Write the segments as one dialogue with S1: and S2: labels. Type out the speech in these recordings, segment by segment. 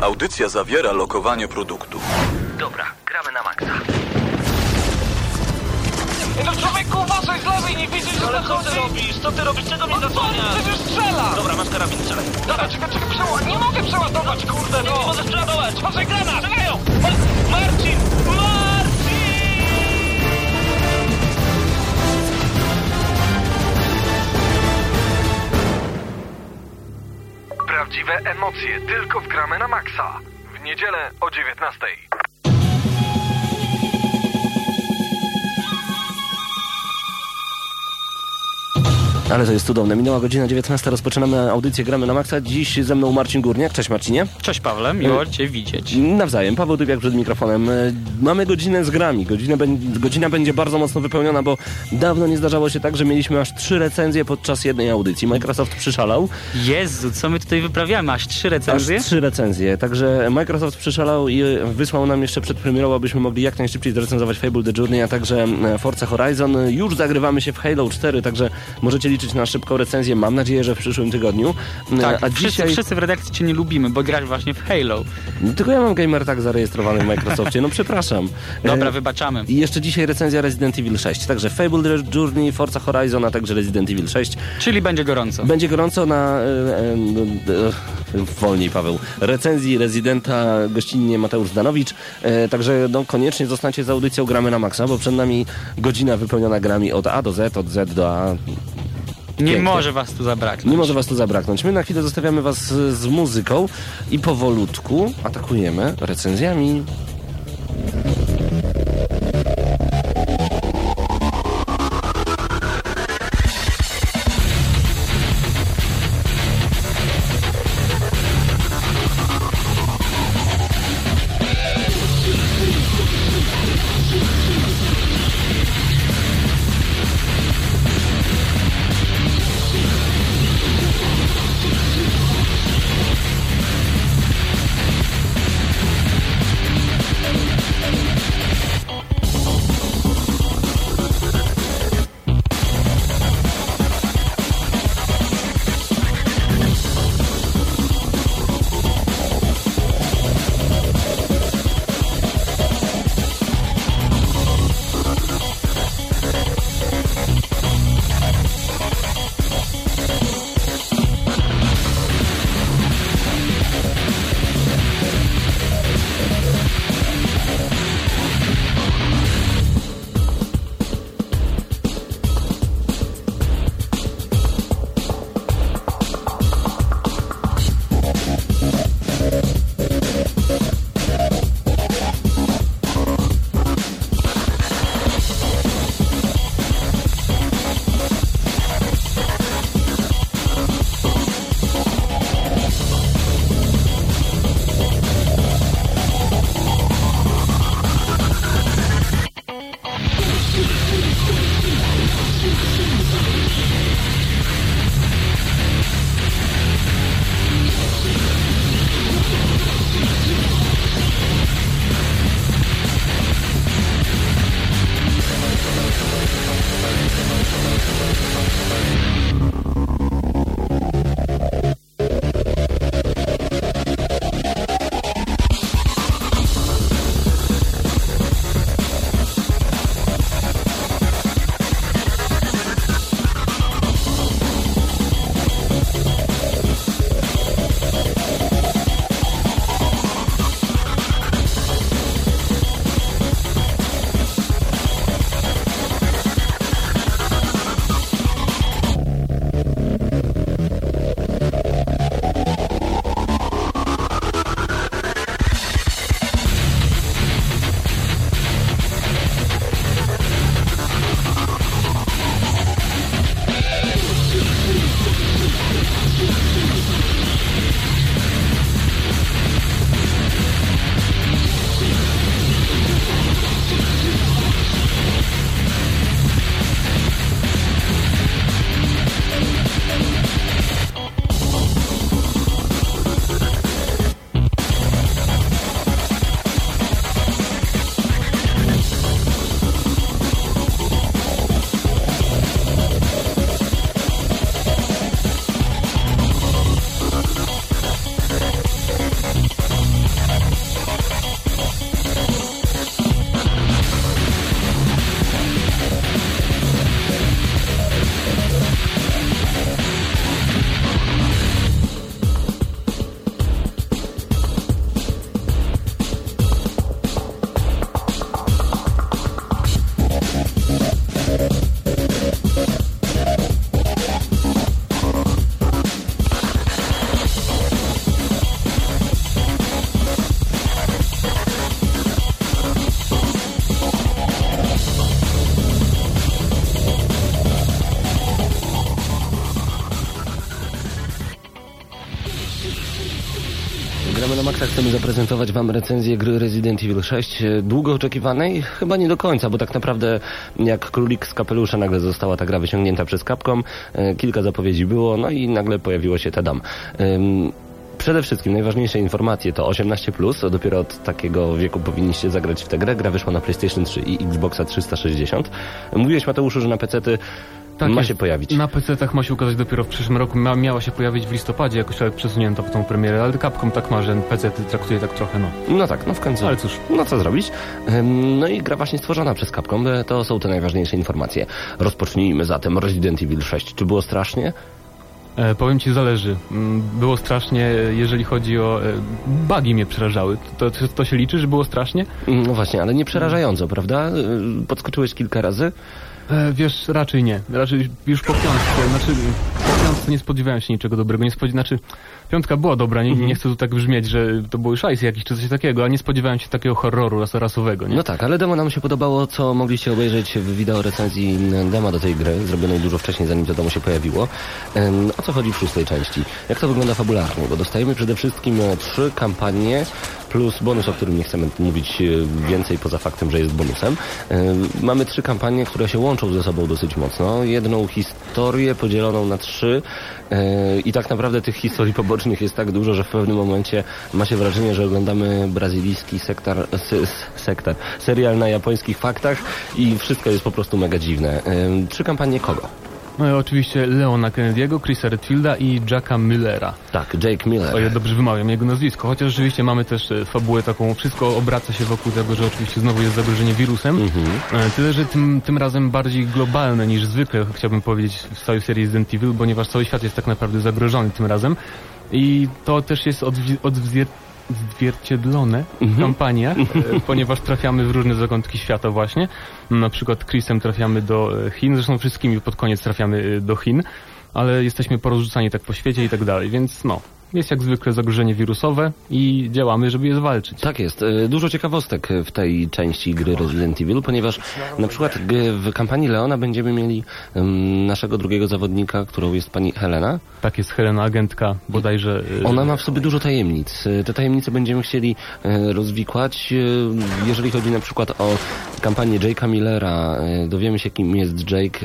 S1: Audycja zawiera lokowanie produktu.
S2: Dobra, gramy na maksa.
S3: No człowieku, uważaj z lewej, nie widzisz, że
S2: Ale co
S3: zachodzi.
S2: ty robisz? Co ty robisz? Czego mnie
S3: No
S2: zasłaniasz?
S3: przecież strzela!
S2: Dobra, masz karabin, strzelaj.
S3: Dobra, czekaj, czekaj, przeładować, nie mogę przeładować, kurde,
S2: Nie
S3: no!
S2: możesz przeładować!
S3: Uważaj, granat!
S2: Strzelają! Ma- Marcin! Marcin!
S3: Prawdziwe emocje tylko w gramy na maksa. W niedzielę o 19.
S4: Ale to jest cudowne. Minęła godzina 19, rozpoczynamy audycję Gramy na Maxa. Dziś ze mną Marcin Górniak. Cześć Marcinie.
S5: Cześć Pawle, miło Cię widzieć.
S4: Nawzajem, Paweł Dybiak przed mikrofonem. E, Mamy godzinę z grami. Godzinę, godzina będzie bardzo mocno wypełniona, bo dawno nie zdarzało się tak, że mieliśmy aż trzy recenzje podczas jednej audycji. Microsoft przyszalał.
S5: Jezu, co my tutaj wyprawiamy? Aż trzy recenzje?
S4: Aż trzy recenzje. Także Microsoft przyszalał i wysłał nam jeszcze przed premierą, abyśmy mogli jak najszybciej zrecenzować Fable The Journey, a także e, Forza Horizon. Już zagrywamy się w Halo 4, także możecie liczyć na szybką recenzję. Mam nadzieję, że w przyszłym tygodniu. E,
S5: Tak,
S4: a
S5: wszyscy,
S4: dzisiaj...
S5: wszyscy w redakcji Cię nie lubimy, bo grasz właśnie w Halo.
S4: Tylko ja mam gamer tak zarejestrowany w Microsoftie, no przepraszam.
S5: Dobra, wybaczamy.
S4: I jeszcze dzisiaj recenzja Resident Evil 6, także Fable Journey, Forza Horizon, a także Resident Evil 6.
S5: Czyli będzie gorąco.
S4: Będzie gorąco na... E, e, e, wolniej Paweł. Recenzji Rezydenta gościnnie Mateusz Zdanowicz. E, także no, koniecznie zostańcie z audycją Gramy na Maxa, bo przed nami godzina wypełniona grami od A do Z, od Z do A.
S5: nie
S4: pięknie.
S5: może Was tu zabraknąć.
S4: Nie może was tu zabraknąć. My na chwilę zostawiamy was z muzyką i powolutku atakujemy recenzjami. Na Maxa, chcemy zaprezentować Wam recenzję gry Resident Evil 6, e, długo oczekiwanej, chyba nie do końca, bo tak naprawdę jak królik z kapelusza nagle została ta gra wyciągnięta przez Capcom, e, kilka zapowiedzi było, no i nagle pojawiło się Tedam. Ym, Przede wszystkim najważniejsze informacje to 18+, dopiero od takiego wieku powinniście zagrać w tę grę. Gra wyszła na PlayStation 3 i Xboxa 360. Mówiłeś Mateuszu, że na PC-ty
S6: Tak
S4: ma
S6: jest.
S4: się pojawić.
S6: Na PC-tach ma się ukazać dopiero w przyszłym roku. Ma, miała się pojawić w listopadzie, jakoś ale przesunięto w tą premierę, ale Capcom tak ma, że PC traktuje tak trochę, no.
S4: No tak, no w końcu.
S6: Ale cóż.
S4: No co zrobić? No i gra właśnie stworzona przez Capcom, e, to są te najważniejsze informacje. Rozpocznijmy zatem Resident Evil 6. Czy było strasznie?
S6: E, powiem ci, zależy. Mm, Było strasznie, e, jeżeli chodzi o... E, bugi mnie przerażały. To, to, to się liczy, że było strasznie?
S4: No właśnie, ale nie przerażająco, prawda? Y, Podskoczyłeś kilka razy?
S6: E, wiesz, raczej nie. Raczej już po piątce, znaczy po piątce nie spodziewałem się niczego dobrego. Nie spodziew... Znaczy, piątka była dobra, nie, nie chcę tu tak brzmieć, że to był szajs jakiś czy coś takiego, a nie spodziewałem się takiego horroru ras rasowego, nie?
S4: No tak, ale demo nam się podobało, co mogliście obejrzeć w wideo recenzji dema do tej gry, zrobionej dużo wcześniej, zanim to demo się pojawiło. O co chodzi w szóstej części? Jak to wygląda fabularnie? Bo dostajemy przede wszystkim e, trzy kampanie, plus bonus, o którym nie chcemy mówić e, więcej poza faktem, że jest bonusem. Ym, Mamy trzy kampanie, które się łączą ze sobą dosyć mocno. Jedną historię podzieloną na trzy e, i tak naprawdę tych historii pobocznych jest tak dużo, że w pewnym momencie ma się wrażenie, że oglądamy brazylijski sektor, se, sektor serial na japońskich faktach i wszystko jest po prostu mega dziwne. Ym, Trzy kampanie kogo?
S6: No i oczywiście Leona Kennedy'ego, Chrisa Redfielda i Jacka Millera.
S4: Tak, Jake Miller.
S6: O ile dobrze wymawiam jego nazwisko, chociaż rzeczywiście mamy też e, fabułę taką, wszystko obraca się wokół tego, że oczywiście znowu jest zagrożenie wirusem. E, Tyle, że tym, tym razem bardziej globalne niż zwykle, chciałbym powiedzieć, w całej serii Resident Evil, ponieważ cały świat jest tak naprawdę zagrożony tym razem. I to też jest odwi- odzwierciedlone w kampaniach, e, ponieważ trafiamy w różne zakątki świata właśnie. Na przykład Chrisem trafiamy do e, Chin, zresztą wszystkimi pod koniec trafiamy e, do Chin, ale jesteśmy porozrzucani tak po świecie i tak dalej, więc no, jest jak zwykle zagrożenie wirusowe i działamy, żeby je zwalczyć.
S4: Tak jest. E, Dużo ciekawostek w tej części gry Resident Evil, ponieważ na przykład w kampanii Leona będziemy mieli naszego drugiego zawodnika, którą jest pani Helena.
S6: Tak jest Helena, agentka bodajże... e,
S4: Ona ma w sobie dużo tajemnic. E, Te tajemnice będziemy chcieli rozwikłać. Jeżeli chodzi na przykład o kampanię Jake'a Millera, dowiemy się kim jest Jake,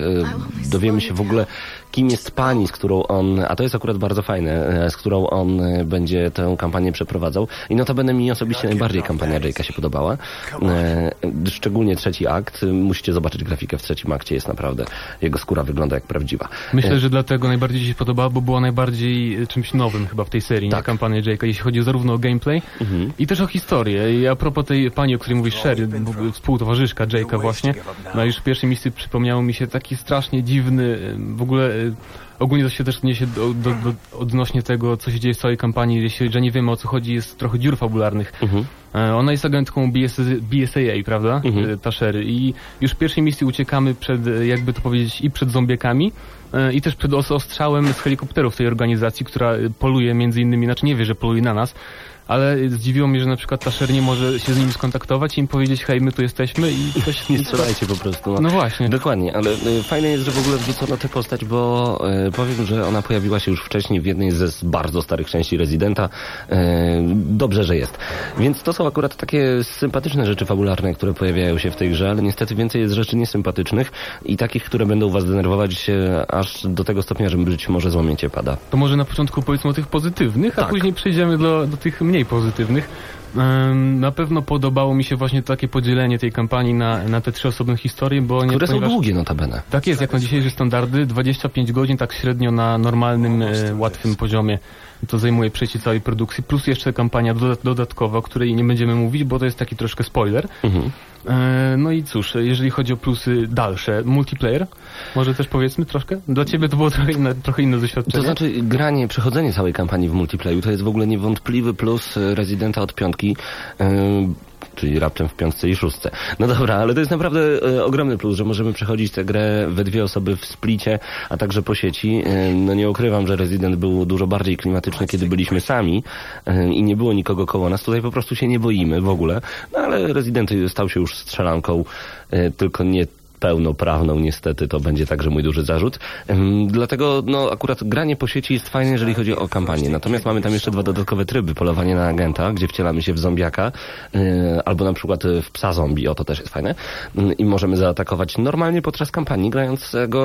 S4: dowiemy się w ogóle kim jest pani, z którą on, a to jest akurat bardzo fajne, e, z którą on e, będzie tę kampanię przeprowadzał. I notabene mi osobiście najbardziej kampania Jake'a się podobała. E, Szczególnie trzeci akt. Musicie zobaczyć grafikę w trzecim akcie, jest naprawdę, jego skóra wygląda jak prawdziwa.
S6: Myślę, że dlatego najbardziej ci się podobała, bo była najbardziej czymś nowym chyba w tej serii,
S4: Tak.
S6: nie? Kampania Jake'a, jeśli chodzi zarówno o gameplay i też o historię. I a propos tej pani, o której mówisz, Sherry, współtowarzyszka Jake'a właśnie, no już w pierwszej misji przypomniało mi się taki strasznie dziwny, w ogóle ogólnie to się też niesie do, do, do, odnośnie tego, co się dzieje w całej kampanii, jeśli, że nie wiemy o co chodzi, jest trochę dziur fabularnych. E, Ona jest agentką BS, BSAA, prawda? E, Ta Sherry. I już w pierwszej misji uciekamy przed, e, jakby to powiedzieć, i przed zombiekami, e, i też przed os- ostrzałem z helikopterów tej organizacji, która e, poluje między innymi, znaczy nie wie, że poluje na nas, ale e, zdziwiło mnie, że na przykład ta Sherry nie może się z nimi skontaktować i im powiedzieć, hej, my tu jesteśmy i coś...
S4: Nie strzelajcie po prostu.
S6: No właśnie.
S4: Dokładnie, ale y, fajne jest, że w ogóle wrzucono tę postać, bo y, powiem, że ona pojawiła się już wcześniej w jednej ze bardzo starych części Residenta. Y, dobrze, że jest. Więc to są akurat takie sympatyczne rzeczy fabularne, które pojawiają się w tej grze, ale niestety więcej jest rzeczy niesympatycznych i takich, które będą was denerwować y, aż do tego stopnia, że być może złamiecie pada.
S6: To może na początku powiedzmy o tych pozytywnych, a
S4: Tak.
S6: później przejdziemy do, do tych mniej pozytywnych. Na pewno podobało mi się właśnie takie podzielenie tej kampanii na, na te trzy osobne historie, bo nie,
S4: Które są
S6: ponieważ...
S4: długie notabene.
S6: Tak jest, jak na dzisiejsze standardy, 25 godzin tak średnio na normalnym, e, łatwym poziomie. To zajmuje przejście całej produkcji, plus jeszcze kampania doda- dodatkowa, o której nie będziemy mówić, bo to jest taki troszkę spoiler.
S4: Mhm.
S6: E, no i cóż, jeżeli chodzi o plusy dalsze, multiplayer, może też powiedzmy troszkę? Dla ciebie to było trochę inne, trochę inne doświadczenie.
S4: To znaczy granie, przechodzenie całej kampanii w multiplayu to jest w ogóle niewątpliwy plus y, Residenta od piątki. Y, Czyli raptem w piątce i szóstce. No dobra, ale to jest naprawdę y, ogromny plus, że możemy przechodzić tę grę we dwie osoby w splicie, a także po sieci. Y, no nie ukrywam, że Resident był dużo bardziej klimatyczny, kiedy byliśmy sami y, i nie było nikogo koło nas. Tutaj po prostu się nie boimy w ogóle. No ale Resident stał się już strzelanką, tylko nie pełnoprawną niestety to będzie także mój duży zarzut. Dlatego no akurat granie po sieci jest fajne, jeżeli chodzi o kampanię. Natomiast mamy tam jeszcze dwa dodatkowe tryby. Polowanie na agenta, gdzie wcielamy się w zombiaka, yy, albo na przykład w psa zombie, o to też jest fajne. Yy, I możemy zaatakować normalnie podczas kampanii grającego...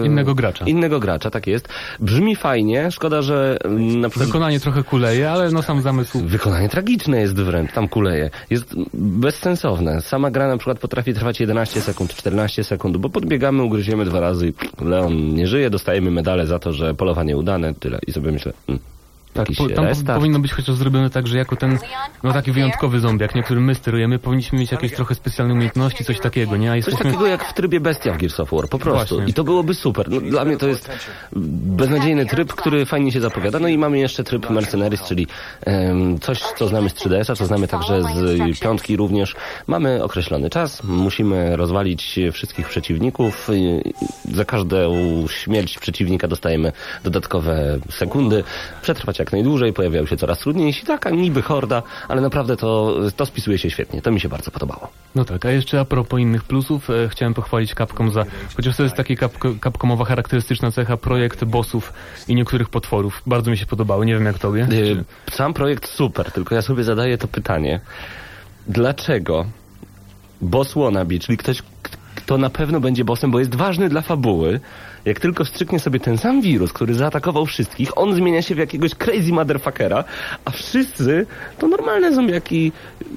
S4: yy,
S6: Innego gracza.
S4: Innego gracza, tak jest. Brzmi fajnie, szkoda, że yy, na przykład...
S6: Wykonanie trochę kuleje, ale no sam zamysł
S4: Wykonanie tragiczne jest wręcz, tam kuleje. Jest bezsensowne. Sama gra na przykład potrafi trwać 11 sekund, 14 sekund, bo podbiegamy, ugryziemy dwa razy Leon nie żyje, dostajemy medale za to, że polowanie udane, tyle. I sobie myślę, hmm,
S6: Tak, po, tam
S4: restart.
S6: powinno być chociaż zrobione tak, że jako ten, no taki wyjątkowy zombiak, nie, którym my sterujemy, powinniśmy mieć jakieś trochę specjalne umiejętności, coś takiego, nie? A
S4: Coś
S6: jesteśmy...
S4: takiego jak w trybie Bestia w Gears of War, po prostu.
S6: Właśnie.
S4: I to byłoby super. No, dla mnie to jest beznadziejny tryb, który fajnie się zapowiada. No i mamy jeszcze tryb Mercenaries, czyli em, coś, co znamy z 3DS-a, co znamy także z piątki również. Mamy określony czas, musimy rozwalić wszystkich przeciwników. Za każdą śmierć przeciwnika dostajemy dodatkowe sekundy. Przetrwać jak najdłużej, pojawiają się coraz trudniejsi. Taka niby horda, ale naprawdę to, to spisuje się świetnie. To mi się bardzo podobało.
S6: No tak, a jeszcze a propos innych plusów, e, chciałem pochwalić Capcom za, chociaż to jest taki Capco- Capcomowa charakterystyczna cecha, projekt bossów i niektórych potworów. Bardzo mi się podobały, nie wiem jak tobie.
S4: Y, Sam projekt super, tylko ja sobie zadaję to pytanie. Dlaczego boss wannabe, czyli ktoś, kto na pewno będzie bossem, bo jest ważny dla fabuły, jak tylko wstrzyknie sobie ten sam wirus, który zaatakował wszystkich, on zmienia się w jakiegoś crazy motherfuckera, a wszyscy to normalne zombiaki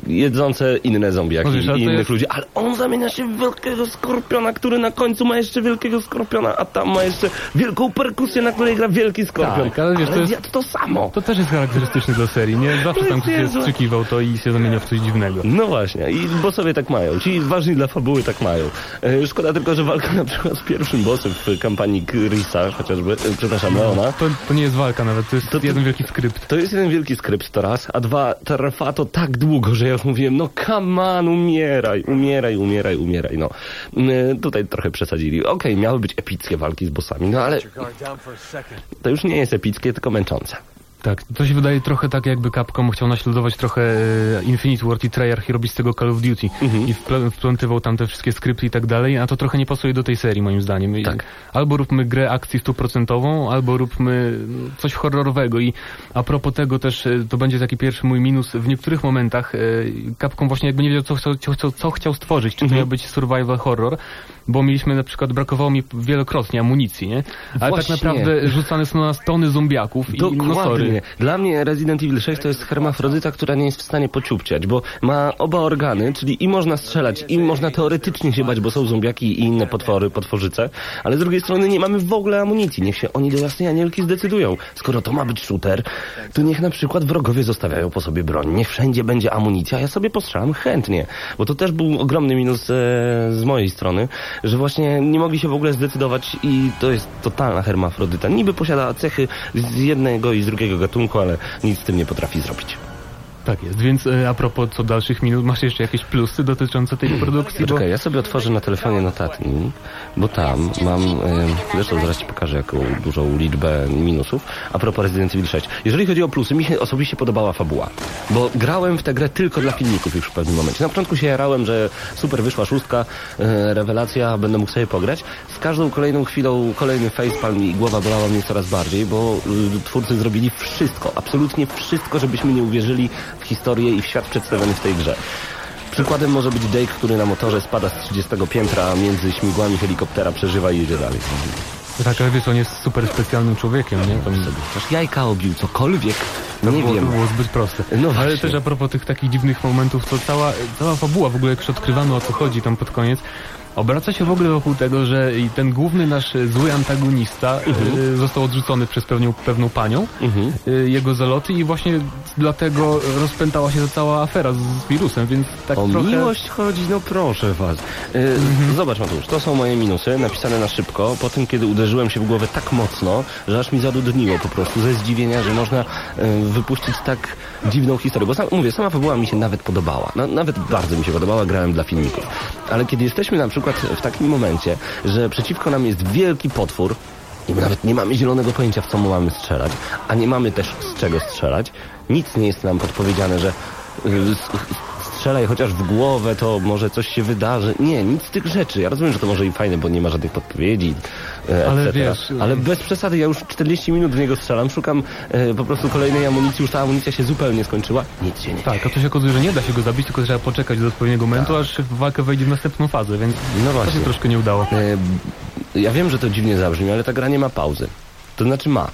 S4: jedzące inne zombiaki
S6: ale
S4: i innych
S6: jest-
S4: ludzi, ale on zamienia się w wielkiego skorpiona, który na końcu ma jeszcze wielkiego skorpiona, a tam ma jeszcze wielką perkusję, na której gra wielki skorpion.
S6: Tak, ale wiesz, to jest-
S4: to samo.
S6: To też jest charakterystyczne dla serii, nie? Zawsze tam ktoś wstrzykiwał to i się zamienia w coś dziwnego.
S4: No właśnie, i bossowie tak mają. Ci ważni dla fabuły tak mają. E, szkoda tylko, że walka na przykład z pierwszym bossem w kampanii Chrisa, chociażby, e, przepraszam, Leona,
S6: To, to nie jest walka nawet, to jest
S4: To-
S6: jeden wielki skrypt.
S4: to jest jeden wielki skrypt to raz, a dwa, trwa to tak długo, że ja już mówiłem, no come on, umieraj, umieraj, umieraj, umieraj, no. E, tutaj trochę przesadzili. Okej, miały być epickie walki z bossami, no ale to już nie jest epickie, tylko męczące.
S6: Tak, to się wydaje trochę tak, jakby Capcom chciał naśladować trochę e, Infinite Ward i Treyarch i robić z tego Call of Duty. I wple- wplątywał tam te wszystkie skrypty i tak dalej, a to trochę nie pasuje do tej serii moim zdaniem.
S4: Tak.
S6: Albo róbmy grę akcji stuprocentową, albo róbmy mm, coś horrorowego. I a propos tego też, e, to będzie taki pierwszy mój minus, w niektórych momentach e, Capcom właśnie jakby nie wiedział, co, chciał- co, co, co chciał stworzyć, czy to miał być survival horror, bo mieliśmy na przykład, brakowało mi wielokrotnie amunicji, nie? Ale
S4: Właśnie.
S6: tak naprawdę rzucane są na nas tony zombiaków i no sorry.
S4: Dokładnie. Dla mnie Resident Evil 6 to jest hermafrodyta, która nie jest w stanie pociupciać, bo ma oba organy, czyli i można strzelać, i można teoretycznie się bać, bo są zombiaki i inne potwory, potworzyce, ale z drugiej strony nie mamy w ogóle amunicji. Niech się oni do jasnej anielki zdecydują. Skoro to ma być shooter, to niech na przykład wrogowie zostawiają po sobie broń. Niech wszędzie będzie amunicja, ja sobie postrzelam chętnie. Bo to też był ogromny minus e, z mojej strony, że właśnie nie mogli się w ogóle zdecydować i to jest totalna hermafrodyta. Niby posiada cechy z jednego i z drugiego gatunku, ale nic z tym nie potrafi zrobić.
S6: Tak jest, więc e, a propos co dalszych minut, masz jeszcze jakieś plusy dotyczące tej produkcji? Bo...
S4: Poczekaj, ja sobie otworzę na telefonie notatnik, bo tam mam, e, zresztą zaraz ci pokażę jaką dużą liczbę minusów, a propos Resident Evil 6. Jeżeli chodzi o plusy, mi się osobiście podobała fabuła, bo grałem w tę grę tylko dla filmików już w pewnym momencie. Na początku się jarałem, że super wyszła szóstka, e, rewelacja, będę mógł sobie pograć. Z każdą kolejną chwilą kolejny facepalm i głowa bolała mnie coraz bardziej, bo twórcy zrobili wszystko, absolutnie wszystko, żebyśmy nie uwierzyli w historię i w świat przedstawiony w tej grze. Przykładem może być Dake, który na motorze spada z 30 piętra między śmigłami helikoptera, przeżywa i jedzie dalej.
S6: Tak, ale wiesz, on jest super specjalnym człowiekiem, nie? To,
S4: Chociaż jajka obił, cokolwiek,
S6: to
S4: nie
S6: było,
S4: wiem.
S6: To było zbyt proste.
S4: No
S6: ale
S4: właśnie.
S6: też a propos tych takich dziwnych momentów, to cała, cała fabuła w ogóle, jak już odkrywamy o co chodzi tam pod koniec, obraca się w ogóle wokół tego, że i ten główny nasz zły antagonista e, został odrzucony przez pewną, pewną panią, e, jego zaloty i właśnie dlatego rozpętała się ta cała afera z, z wirusem, więc tak
S4: O
S6: trochę...
S4: miłość chodzi, no proszę was. Yy, Zobacz Mateusz, to są moje minusy, napisane na szybko, po tym kiedy uderzyłem się w głowę tak mocno, że aż mi zadudniło po prostu, ze zdziwienia, że można wypuścić tak dziwną historię. Bo sam, mówię, sama fabuła mi się nawet podobała. Na, nawet bardzo mi się podobała, grałem dla filmików. Ale kiedy jesteśmy na przykład w takim momencie, że przeciwko nam jest wielki potwór, i nawet nie mamy zielonego pojęcia, w co mu mamy strzelać, a nie mamy też z czego strzelać. Nic nie jest nam podpowiedziane, że y, strzelaj chociaż w głowę, to może coś się wydarzy. Nie, nic z tych rzeczy. Ja rozumiem, że to może i fajne, bo nie ma żadnych podpowiedzi, e,
S6: Ale
S4: etc.
S6: wiesz,
S4: Ale bez przesady, ja już 40 minut w niego strzelam, szukam e, po prostu kolejnej amunicji, już ta amunicja się zupełnie skończyła, nic się nie
S6: Tak, a tu się okazuje, że nie da się go zabić, tylko trzeba poczekać do odpowiedniego momentu, aż w walkę wejdzie w następną fazę, więc
S4: No
S6: to
S4: właśnie.
S6: się troszkę nie udało.
S4: E, Ja wiem, że to dziwnie zabrzmi, ale ta gra nie ma pauzy. To znaczy ma.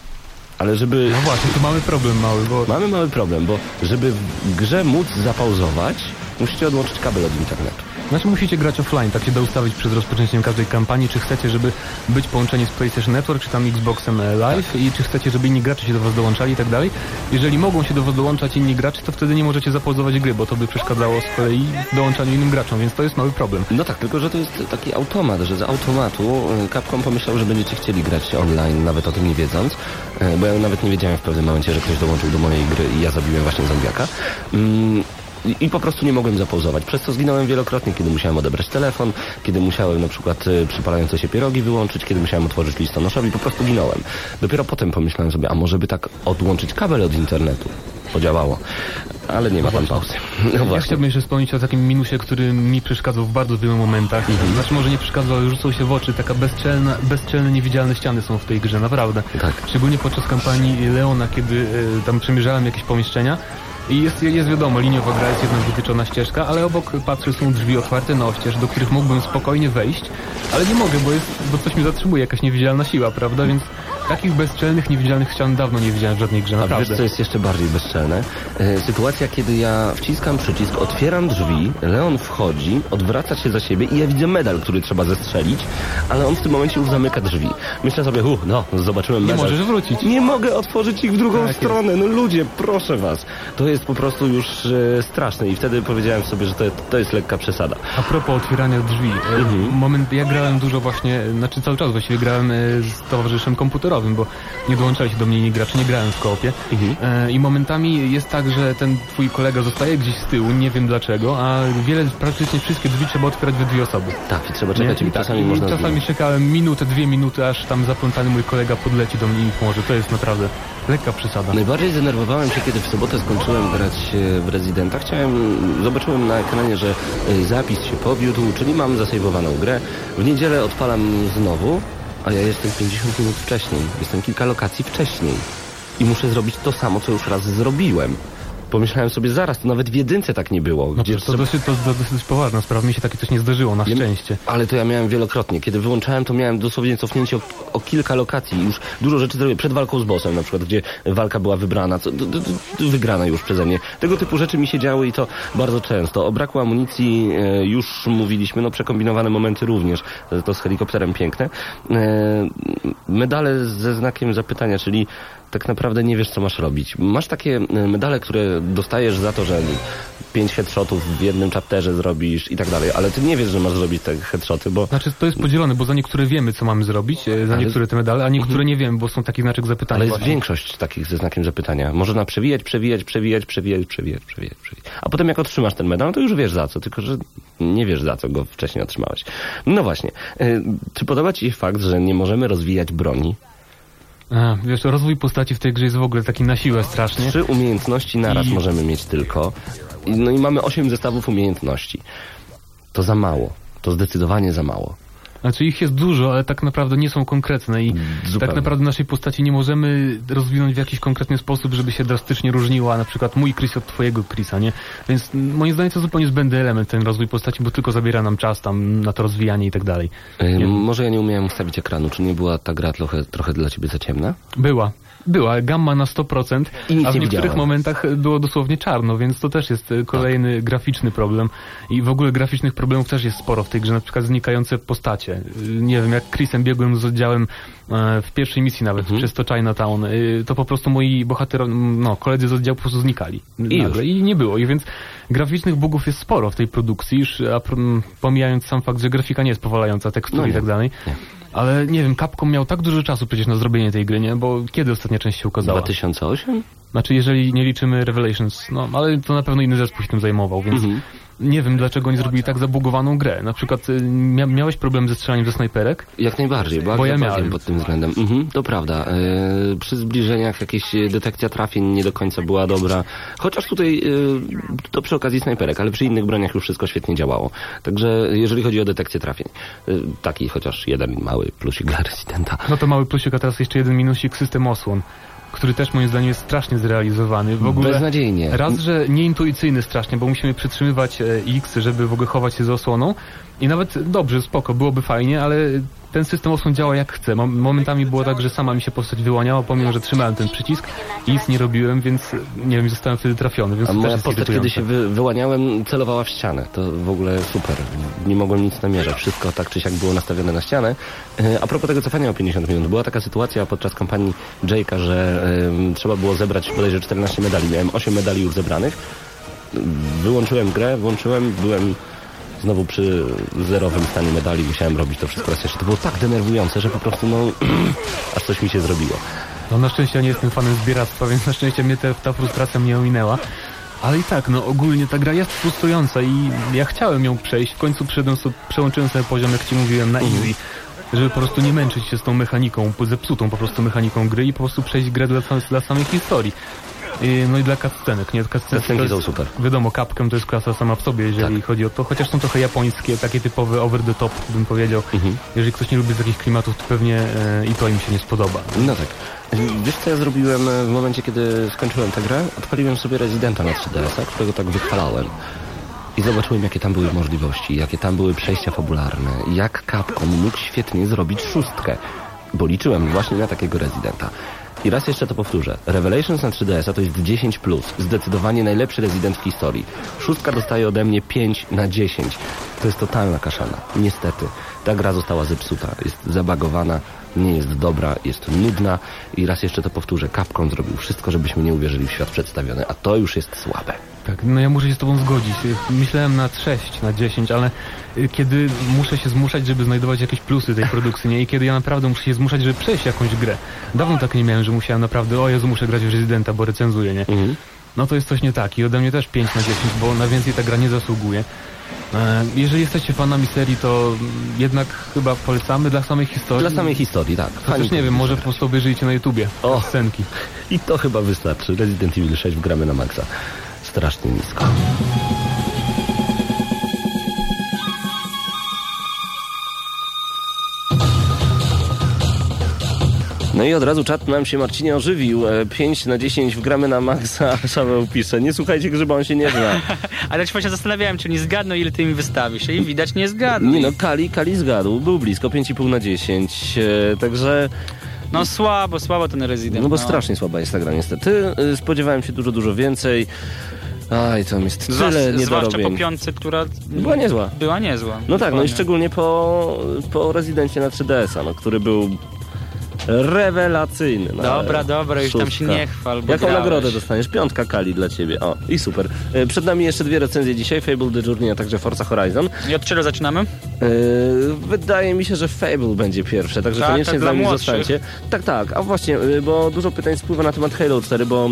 S4: Ale żeby...
S6: No właśnie, tu mamy problem mały, bo
S4: Mamy mały problem, bo żeby w grze móc zapauzować, musicie odłączyć kabel od internetu.
S6: Znaczy musicie grać offline, tak się da ustawić przed rozpoczęciem każdej kampanii, czy chcecie, żeby być połączeni z PlayStation Network, czy tam Xboxem e, Live i czy chcecie, żeby inni gracze się do was dołączali i tak dalej. Jeżeli mogą się do was dołączać inni gracze, to wtedy nie możecie zapauzować gry, bo to by przeszkadzało z kolei dołączaniu innym graczom, więc to jest mały problem.
S4: No tak, tylko że to jest taki automat, że z automatu y, Capcom pomyślał, że będziecie chcieli grać online, nawet o tym nie wiedząc, y, bo ja nawet nie wiedziałem w pewnym momencie, że ktoś dołączył do mojej gry i ja zabiłem właśnie zombiaka. Mm, i- I po prostu nie mogłem zapauzować, przez co zginąłem wielokrotnie, kiedy musiałem odebrać telefon, kiedy musiałem na przykład y, przypalające się pierogi wyłączyć, kiedy musiałem otworzyć listonoszowi, po prostu ginąłem. Dopiero potem pomyślałem sobie, a może by tak odłączyć kabel od internetu. Podziałało, ale nie ma tam pauzy. No
S6: Ja chciałbym jeszcze wspomnieć o takim minusie, który mi przeszkadzał w bardzo wielu momentach.
S4: Mhm.
S6: Znaczy może nie przeszkadzał, ale rzucał się w oczy. Taka bezczelna, bezczelne, niewidzialne ściany są w tej grze, naprawdę.
S4: Tak.
S6: Szczególnie podczas kampanii Leona, kiedy e, tam przemierzałem jakieś pomieszczenia. I jest, jest wiadomo, liniowa gra jest jedna wytyczona ścieżka, ale obok patrzę są drzwi otwarte na oścież, do których mógłbym spokojnie wejść, ale nie mogę, bo, jest, bo coś mi zatrzymuje, jakaś niewidzialna siła, prawda? Więc takich bezczelnych, niewidzialnych ścian dawno nie widziałem w żadnej grze,
S4: A
S6: naprawdę.
S4: wiesz, co jest jeszcze bardziej bezczelne? E, sytuacja, kiedy ja wciskam przycisk, otwieram drzwi, Leon wchodzi, odwraca się za siebie i ja widzę medal, który trzeba zestrzelić, ale on w tym momencie już zamyka drzwi. Myślę sobie, uh, no, zobaczyłem
S6: Nie
S4: medal.
S6: możesz wrócić.
S4: Nie mogę otworzyć ich w drugą
S6: Tak
S4: stronę. No ludzie, proszę was. To jest po prostu już e, straszne i wtedy powiedziałem sobie, że to, to jest lekka przesada.
S6: A propos otwierania drzwi, e,
S4: Mhm.
S6: moment, ja grałem dużo właśnie, znaczy cały czas właściwie grałem e, z towarzyszem komputerowym, bo nie dołączali się do mnie inni gracze, nie grałem w koopie.
S4: Mhm.
S6: E, I momentami jest tak, że ten twój kolega zostaje gdzieś z tyłu, nie wiem dlaczego, a wiele, praktycznie wszystkie drzwi trzeba otwierać we dwie osoby.
S4: Tak, i trzeba czekać
S6: Nie?
S4: i
S6: tak,
S4: czasami
S6: i
S4: można
S6: czasami
S4: zginąć.
S6: czekałem minutę, dwie minuty, aż tam zaplątany mój kolega podleci do mnie i pomoże. To jest naprawdę lekka przesada.
S4: Najbardziej zdenerwowałem się, kiedy w sobotę skończyłem grać e, w Residenta. Chciałem, zobaczyłem na ekranie, że e, zapis się powiódł, czyli mam zasejwowaną grę. W niedzielę odpalam znowu, a ja jestem 50 minut wcześniej. Jestem kilka lokacji wcześniej. I muszę zrobić to samo, co już raz zrobiłem. Pomyślałem sobie, zaraz, to nawet w jedynce tak nie było.
S6: No
S4: gdzie
S6: to,
S4: trzeba-
S6: dosyć, to, to dosyć poważna sprawa, mi się takie coś nie zdarzyło, na
S4: Wiem,
S6: szczęście.
S4: Ale to ja miałem wielokrotnie. Kiedy wyłączałem, to miałem dosłownie cofnięcie o, o kilka lokacji. Już dużo rzeczy zrobiłem przed walką z bossem, na przykład, gdzie walka była wybrana, co, d, d, d, wygrana już przeze mnie. Tego typu rzeczy mi się działy i to bardzo często. O braku amunicji e, już mówiliśmy, no przekombinowane momenty również. To z helikopterem piękne. E, medale ze znakiem zapytania, czyli tak naprawdę nie wiesz, co masz robić. Masz takie e, medale, które dostajesz za to, że pięć headshotów w jednym chapterze zrobisz i tak dalej, ale ty nie wiesz, że masz zrobić te headshoty, bo
S6: Znaczy to jest podzielone, bo za niektóre wiemy, co mamy zrobić, e, za
S4: Ale-
S6: niektóre te medale, a niektóre nie wiemy, bo są taki znaczek zapytania.
S4: ale jest
S6: właśnie.
S4: większość takich ze znakiem zapytania. Można przewijać, przewijać, przewijać, przewijać, przewijać, przewijać, przewijać. A potem jak otrzymasz ten medal, no to już wiesz za co, tylko że nie wiesz za co go wcześniej otrzymałeś. No właśnie. E, Czy podoba ci się fakt, że nie możemy rozwijać broni?
S6: A, wiesz, rozwój postaci w tej grze jest w ogóle taki na siłę strasznie.
S4: Trzy umiejętności naraz
S6: I-
S4: możemy mieć tylko. No i mamy osiem zestawów umiejętności. To za mało. To zdecydowanie za mało.
S6: Znaczy ich jest dużo, ale tak naprawdę nie są konkretne i
S4: Zupełnie.
S6: tak naprawdę naszej postaci nie możemy rozwinąć w jakiś konkretny sposób, żeby się drastycznie różniła, na przykład mój Chris od twojego Chrisa, nie? Więc mm, moim zdaniem to zupełnie zbędny element ten rozwój postaci, bo tylko zabiera nam czas tam na to rozwijanie i tak dalej.
S4: Może ja nie umiałem ustawić ekranu. Czy nie była ta gra trochę, trochę dla ciebie za ciemna?
S6: Była. Była, gamma na 100%,
S4: I nic
S6: a w
S4: nie
S6: niektórych
S4: widziałem.
S6: momentach było dosłownie czarno, więc to też jest e, kolejny
S4: Tak.
S6: graficzny problem. I w ogóle graficznych problemów też jest sporo w tej grze, na przykład znikające postacie. Y, Nie wiem, jak Chrisem biegłem z oddziałem e, w pierwszej misji nawet,
S4: Mhm.
S6: przez to Chinatown, to po prostu moi bohaterowie, no, koledzy z oddziału po prostu znikali.
S4: I
S6: nagle. I nie było. I więc graficznych bugów jest sporo w tej produkcji, już a, pomijając sam fakt, że grafika nie jest powalająca, tekstury
S4: No
S6: i tak dalej.
S4: Nie.
S6: Ale nie wiem, Capcom miał tak dużo czasu przecież na zrobienie tej gry, nie? Bo kiedy ostatnia część się ukazała?
S4: 2008?
S6: Znaczy, jeżeli nie liczymy Revelations, no ale to na pewno inny zespół się tym zajmował, więc nie wiem, dlaczego oni zrobili tak zabugowaną grę. Na przykład y, mia miałeś problem ze strzelaniem ze snajperek?
S4: Jak najbardziej, bo,
S6: Bo ja miałem.
S4: pod tym względem. Mhm, to prawda. E, przy zbliżeniach jakieś detekcja trafień nie do końca była dobra. Chociaż tutaj e, to przy okazji snajperek, ale przy innych broniach już wszystko świetnie działało. Także jeżeli chodzi o detekcję trafień, e, taki chociaż jeden mały plusik dla Residenta.
S6: No to mały plusik, a teraz jeszcze jeden minusik, system osłon, który też moim zdaniem jest strasznie zrealizowany. W ogóle
S4: Beznadziejnie.
S6: raz, że nieintuicyjny strasznie, bo musimy przytrzymywać e, X, żeby w ogóle chować się za osłoną i nawet dobrze, spoko, byłoby fajnie, ale ten system osłon działa jak chce. Mom- Momentami było tak, że sama mi się postać wyłaniała, pomimo, że trzymałem ten przycisk i nic nie robiłem, więc nie wiem, zostałem wtedy trafiony, więc
S4: A moja postać, kiedy się wy, wyłaniałem, celowała w ścianę. To w ogóle super. Nie mogłem nic namierzać. Wszystko tak czy siak było nastawione na ścianę. E, A propos tego cofania o 50 minut. Była taka sytuacja podczas kampanii Jake'a, że em, trzeba było zebrać bodajże 14 medali. Miałem 8 medali już zebranych. Wyłączyłem grę, włączyłem, byłem znowu przy zerowym stanie medali. Musiałem robić to wszystko raz jeszcze. To było tak denerwujące, że po prostu no... aż coś mi się zrobiło.
S6: No na szczęście ja nie jestem fanem zbieractwa, więc na szczęście mnie te, ta frustracja mnie ominęła. Ale i tak, no ogólnie ta gra jest frustrująca i ja chciałem ją przejść. W końcu sobie, przełączyłem sobie poziom, jak ci mówiłem, na easy. Żeby po prostu nie męczyć się z tą mechaniką, zepsutą po prostu mechaniką gry i po prostu przejść grę dla, dla samej historii. I, no i dla cutscenek, nie? Cutscenki
S4: są super.
S6: Wiadomo, Capcom to jest klasa sama w sobie, jeżeli
S4: Tak.
S6: chodzi o to, chociaż są trochę japońskie, takie typowe over the top, bym powiedział.
S4: Mhm.
S6: Jeżeli ktoś nie lubi takich klimatów, to pewnie e, i to im się nie spodoba.
S4: No tak. Wiesz co ja zrobiłem e, w momencie, kiedy skończyłem tę grę? Odpaliłem sobie Residenta na 3DS-a, którego tak wychwalałem. I zobaczyłem, jakie tam były możliwości, jakie tam były przejścia fabularne, jak Capcom mógł świetnie zrobić szóstkę. Bo liczyłem właśnie na takiego Residenta. I raz jeszcze to powtórzę. Revelations na 3DS-a to jest 10+. Plus. Zdecydowanie najlepszy Resident w historii. Szóstka dostaje ode mnie 5 na 10. To jest totalna kaszana. Niestety. Ta gra została zepsuta. Jest zabagowana, nie jest dobra, jest nudna. I raz jeszcze to powtórzę. Capcom zrobił wszystko, żebyśmy nie uwierzyli w świat przedstawiony. A to już jest słabe.
S6: Tak, no ja muszę się z tobą zgodzić. Myślałem na 6, na 10, ale y, kiedy muszę się zmuszać, żeby znajdować jakieś plusy tej produkcji, nie? I kiedy ja naprawdę muszę się zmuszać, żeby przejść jakąś grę. Dawno tak nie miałem, że musiałem naprawdę, o Jezu, muszę grać w Residenta, bo recenzuję, nie?
S4: Mhm.
S6: No to jest coś nie tak i ode mnie też 5 na 10, bo na więcej ta gra nie zasługuje. E, Jeżeli jesteście fanami serii, to jednak chyba polecamy dla samej historii.
S4: Dla samej historii, tak.
S6: Chociaż nie wiem, może po prostu obejrzyjcie na YouTubie
S4: O.
S6: scenki.
S4: I to chyba wystarczy. Resident Evil 6 gramy na maksa. Strasznie nisko. No i od razu czat nam się Marcinie ożywił. E, 5 na 10 w gramy na maksa. Szaweł pisze. Nie słuchajcie grzyba, on się nie zna.
S5: Ale się właśnie zastanawiałem, czy nie zgadną, ile ty mi wystawisz. I widać, nie zgadną.
S4: Nie no, Kali, Kali zgadł. Był blisko, 5,5 na 10. E, Także
S5: No słabo, słabo ten Resident.
S4: No bo strasznie słaba jest ta gra niestety. Y, Spodziewałem się dużo, dużo więcej. Aj, tam jest tyle
S5: Zwasz, zwłaszcza po piątce, która
S4: Była niezła.
S5: była niezła.
S4: No tak, no i szczególnie po, po Rezydencie na 3DS-a, no, który był rewelacyjny. No,
S5: Dobra, dobra, już tam się
S4: szóstka.
S5: nie chwal, bo
S4: Jaką
S5: grałeś.
S4: nagrodę dostaniesz? Piątka Kali dla ciebie. O, i super. Y, Przed nami jeszcze dwie recenzje dzisiaj. Fable The Journey, a także Forza Horizon.
S5: I od czego zaczynamy?
S4: Y, Wydaje mi się, że Fable będzie pierwsze, także
S5: Tak,
S4: koniecznie
S5: tak
S4: z
S5: dla
S4: nami zostańcie. Tak, tak, a właśnie, y, bo dużo pytań spływa na temat Halo 4, bo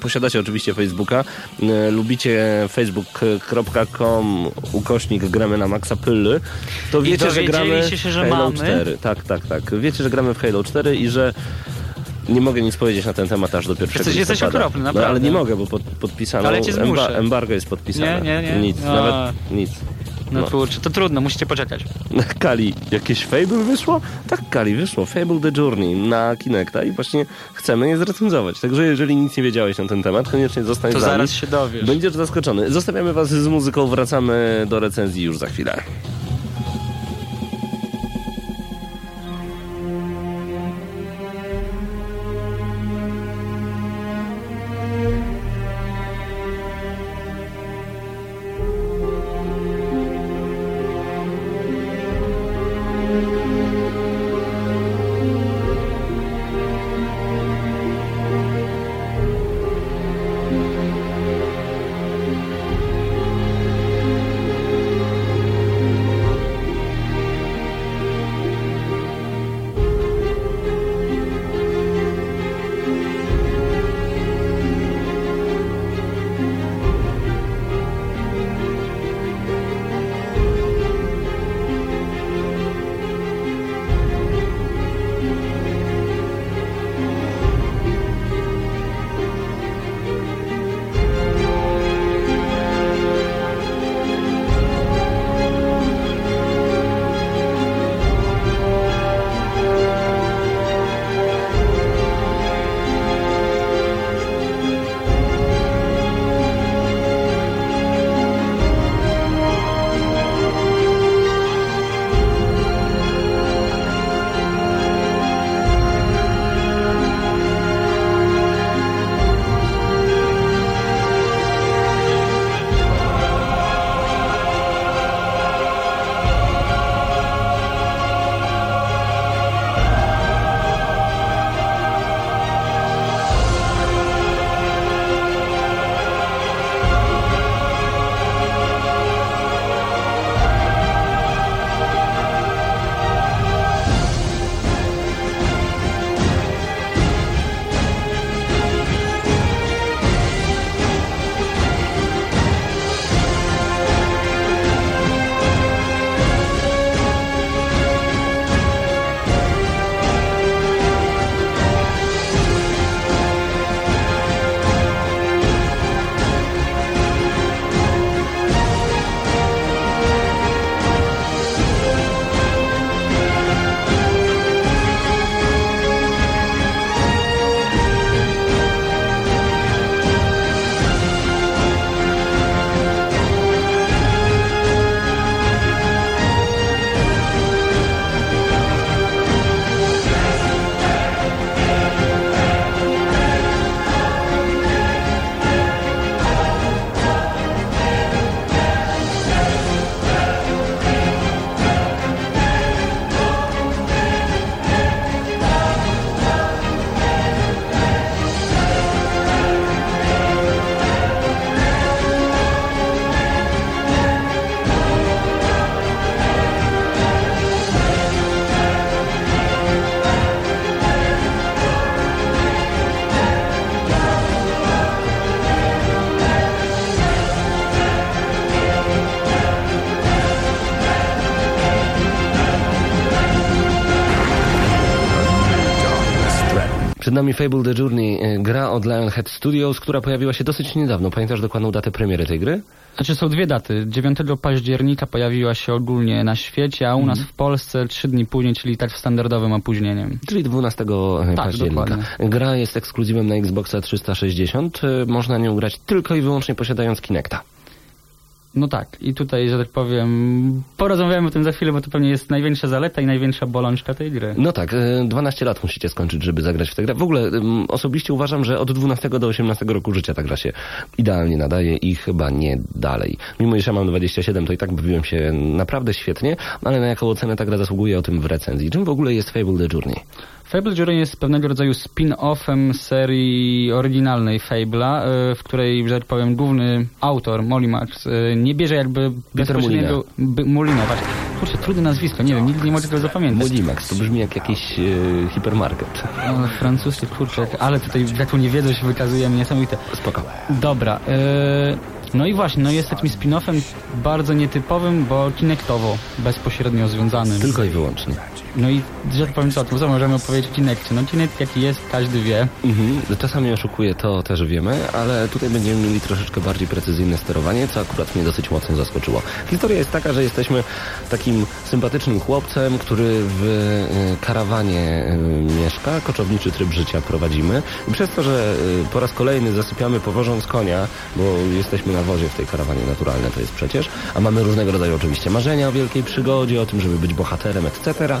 S4: posiadacie oczywiście Facebooka, lubicie facebook.com ukośnik gramy na Maxa Pylly, to wiecie, że gramy
S5: się, że
S4: w Halo
S5: mamy?
S4: 4. Tak, tak, tak. Wiecie, że gramy w Halo 4 i że nie mogę nic powiedzieć na ten temat aż do pierwszego
S5: Jesteś- jesteś okropny,
S4: No,
S5: naprawdę.
S4: ale nie mogę, bo pod, podpisano,
S5: Ale cię zmuszę.
S4: embargo jest podpisane.
S5: Nie, nie, nie.
S4: Nic,
S5: A.
S4: nawet nic.
S5: No,
S4: No.
S5: kurczę, to trudno, musicie poczekać.
S4: Kali, jakieś Fable wyszło? Tak, Kali, wyszło. Fable The Journey na Kinecta i właśnie chcemy je zrecenzować. Także jeżeli nic nie wiedziałeś na ten temat, koniecznie zostań
S5: To zaraz się dowiesz.
S4: Będziesz zaskoczony. Zostawiamy was z muzyką, wracamy do recenzji już za chwilę. Nami Fable The Journey, e, gra od Lionhead Studios, która pojawiła się dosyć niedawno. Pamiętasz dokładną datę premiery tej gry?
S5: Znaczy są dwie daty. 9 października pojawiła się ogólnie na świecie, a u nas w Polsce trzy dni później, czyli tak standardowym opóźnieniem.
S4: Czyli 12 października.
S5: dokładnie.
S4: Gra jest ekskluzywem na Xboxa 360. e, Można nią grać tylko i wyłącznie posiadając Kinecta.
S5: No tak, i tutaj, że tak powiem, porozmawiamy o tym za chwilę, bo to pewnie jest największa zaleta i największa bolączka tej gry.
S4: No tak, e, 12 lat musicie skończyć, żeby zagrać w tę grę. W ogóle osobiście uważam, że od 12 do 18 roku życia ta gra się idealnie nadaje i chyba nie dalej. Mimo iż ja mam 27, to i tak bawiłem się naprawdę świetnie, ale na jaką ocenę ta gra zasługuje o tym w recenzji. Czym w ogóle jest Fable The Journey?
S5: Fable Journey jest pewnego rodzaju spin-offem serii oryginalnej Fable'a, y, w której, że tak powiem, główny autor, Molimax, y, nie bierze jakby bezpośredniego... Molina, właśnie. Kurczę, trudne nazwisko, nie wiem, nigdy nie mogę tego zapamiętać.
S4: Molimax, to brzmi jak jakiś e, hipermarket.
S5: O, francuskie, kurczę, ale tutaj taką niewiedzę się wykazujemy, niesamowite.
S4: Spoko.
S5: Dobra, y, no i właśnie, no jest takim spin-offem bardzo nietypowym, bo kinektowo, bezpośrednio związanym.
S4: Tylko i wyłącznie.
S5: No i, że tak powiem, co, to co możemy opowiedzieć o Kinectie? No Kinect jaki jest, każdy wie.
S4: Mhm. Czasami oszukuje, to też wiemy, ale tutaj będziemy mieli troszeczkę bardziej precyzyjne sterowanie, co akurat mnie dosyć mocno zaskoczyło. Historia jest taka, że jesteśmy takim sympatycznym chłopcem, który w e, karawanie e, mieszka, koczowniczy tryb życia prowadzimy i przez to, że e, po raz kolejny zasypiamy powożąc konia, bo jesteśmy na wozie w tej karawanie naturalne to jest przecież, a mamy różnego rodzaju oczywiście marzenia o wielkiej przygodzie, o tym, żeby być bohaterem, etc.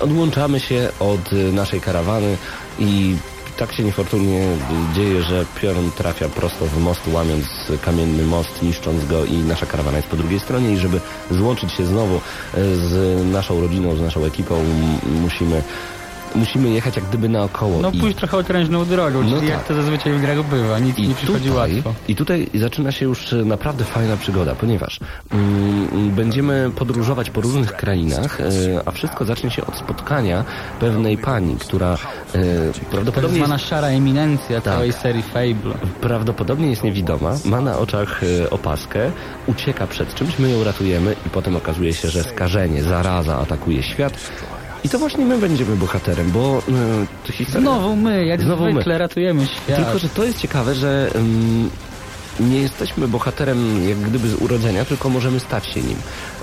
S4: Odłączamy się od e, naszej karawany i tak się niefortunnie dzieje, że piorun trafia prosto w most, łamiąc kamienny most, niszcząc go i nasza karawana jest po drugiej stronie i żeby złączyć się znowu e, z naszą rodziną, z naszą ekipą musimy musimy jechać jak gdyby naokoło.
S5: No
S4: I-
S5: pójść trochę okrężną drogą,
S4: No
S5: czyli jak
S4: tak.
S5: to zazwyczaj w grach bywa, nic nie przychodzi
S4: tutaj,
S5: łatwo.
S4: I tutaj zaczyna się już e, naprawdę fajna przygoda, ponieważ mm, będziemy podróżować po różnych krainach, e, a wszystko zacznie się od spotkania pewnej pani, która e,
S5: Tak
S4: prawdopodobnie
S5: zwana
S4: jest,
S5: szara eminencja
S4: Tak.
S5: całej serii Fable.
S4: prawdopodobnie jest niewidoma, ma na oczach opaskę, ucieka przed czymś, my ją ratujemy i potem okazuje się, że skażenie, zaraza atakuje świat. I to właśnie my będziemy bohaterem, bo e, historia...
S5: Znowu my, jak
S4: Znowu my.
S5: zwykle ratujemy świat.
S4: Tylko, że to jest ciekawe, że ym, nie jesteśmy bohaterem jak gdyby z urodzenia, tylko możemy stać się nim.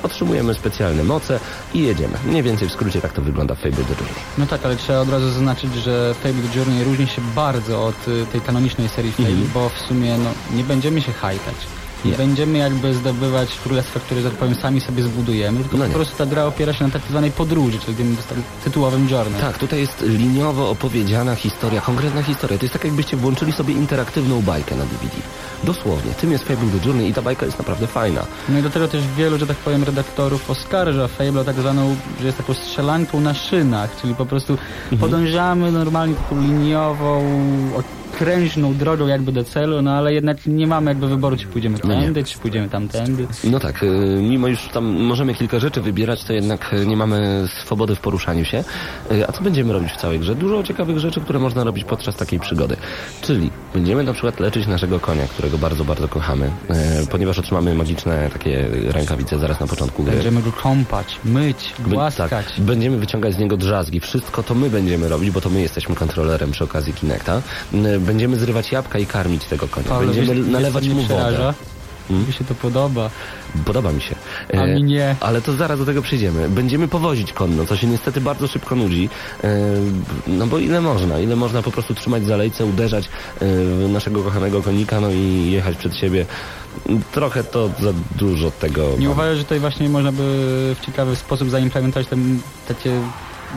S4: Otrzymujemy specjalne moce i jedziemy. Mniej więcej w skrócie tak to wygląda w Fable The Journey.
S5: No tak, ale trzeba od razu zaznaczyć, że Fable The Journey różni się bardzo od y, tej kanonicznej serii Fable,
S4: Mhm.
S5: bo w sumie no, nie będziemy się hajtać. Nie będziemy jakby zdobywać królestwa, które, że tak powiem, sami sobie zbudujemy, tylko
S4: No
S5: po prostu ta gra opiera się na tak zwanej podróży, czyli tym tytułowym journey.
S4: Tak, tutaj jest liniowo opowiedziana historia, konkretna historia. To jest tak jakbyście włączyli sobie interaktywną bajkę na DVD. Dosłownie. Tym jest Fable The Journey i ta bajka jest naprawdę fajna.
S5: No i do tego też wielu, że tak powiem, redaktorów oskarża Fable o tak zwaną, że jest taką strzelanką na szynach, czyli po prostu
S4: Mhm.
S5: podążamy normalnie taką liniową, okrężną drogą jakby do celu, no ale jednak nie mamy jakby wyboru, czy pójdziemy
S4: No
S5: tędy, czy pójdziemy tamtędy.
S4: No tak, y, mimo już tam możemy kilka rzeczy wybierać, to jednak y, nie mamy swobody w poruszaniu się. Y, A co będziemy robić w całej grze? Dużo ciekawych rzeczy, które można robić podczas takiej przygody. Czyli będziemy na przykład leczyć naszego konia, którego bardzo, bardzo kochamy, ponieważ otrzymamy magiczne takie rękawice zaraz na początku gry.
S5: Będziemy go kąpać, myć, głaskać.
S4: Tak, będziemy wyciągać z niego drzazgi. Wszystko to my będziemy robić, bo to my jesteśmy kontrolerem przy okazji Kinecta. Będziemy zrywać jabłka i karmić tego konia.
S5: Paweł,
S4: będziemy
S5: wiesz,
S4: nalewać
S5: wiesz,
S4: mu wodę. Hmm?
S5: Mi się to podoba.
S4: Podoba mi się.
S5: A
S4: E,
S5: mi nie.
S4: Ale to zaraz do tego przyjdziemy. Będziemy powozić konno, co się niestety bardzo szybko nudzi. E, no bo ile można? Ile można po prostu trzymać zalejce, uderzać e, w naszego kochanego konika, no i jechać przed siebie. Trochę to za dużo tego.
S5: Nie
S4: mam.
S5: uważasz, że tutaj właśnie można by w ciekawy sposób zaimplementować te, takie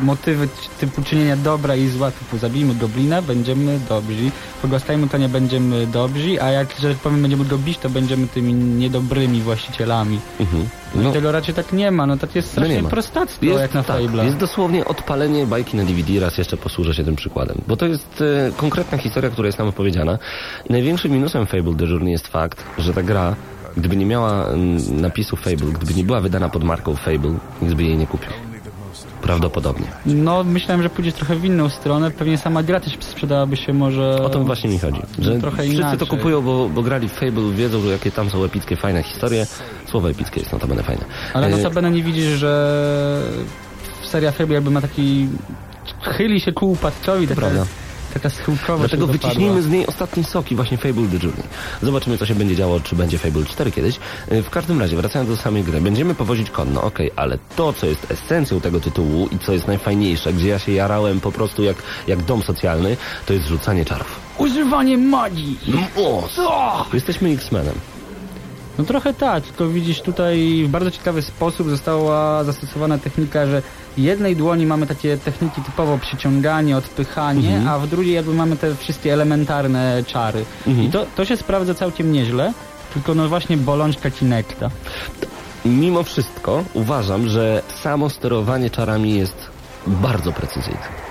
S5: motywy typu czynienia dobra i zła, typu zabijmy goblina, będziemy dobrzy, pogłaskajmy konia, będziemy dobrzy, a jak, że tak powiem, będziemy go bić, to będziemy tymi niedobrymi właścicielami.
S4: Mhm.
S5: No.
S4: No,
S5: I tego raczej tak nie ma, no tak jest
S4: no
S5: strasznie
S4: nie ma.
S5: prostactwo jak na
S4: tak,
S5: Fable'a.
S4: jest dosłownie odpalenie bajki na DVD, raz jeszcze posłużę się tym przykładem. Bo to jest e, konkretna historia, która jest nam opowiedziana. I największym minusem Fable The Journey jest fakt, że ta gra, gdyby nie miała napisu Fable, gdyby nie była wydana pod marką Fable, nikt by jej nie kupił. Prawdopodobnie.
S5: No myślałem, że pójdzie trochę w inną stronę, pewnie sama gra też sprzedałaby się może...
S4: O to właśnie mi chodzi. Że
S5: trochę
S4: wszyscy
S5: inaczej.
S4: to kupują, bo, bo grali w Fable, wiedzą, że jakie tam są epickie, fajne historie. Słowo epickie jest notabene fajne.
S5: Ale
S4: E,
S5: notabene nie widzisz, że seria Fable jakby ma taki... chyli się ku upadkowi, taka,
S4: prawda.
S5: Taka schyłkowa
S4: Dlatego wyciśnijmy z niej ostatni soki, właśnie Fable The Journey. Zobaczymy, co się będzie działo, czy będzie Fable 4 kiedyś. Y, W każdym razie, wracając do samej gry, będziemy powozić konno, okej, ale to, co jest esencją tego tytułu i co jest najfajniejsze, gdzie ja się jarałem po prostu jak, jak dom socjalny, to jest rzucanie czarów.
S5: Używanie magii!
S4: O, Jesteśmy X-Menem.
S5: No trochę tak, tylko widzisz tutaj w bardzo ciekawy sposób została zastosowana technika, że w jednej dłoni mamy takie techniki typowo przyciąganie, odpychanie,
S4: Mhm.
S5: a w drugiej jakby mamy te wszystkie elementarne czary.
S4: Mhm.
S5: I to, to się sprawdza całkiem nieźle, tylko no właśnie bolączka Kinecta.
S4: Mimo wszystko uważam, że samo sterowanie czarami jest bardzo precyzyjne.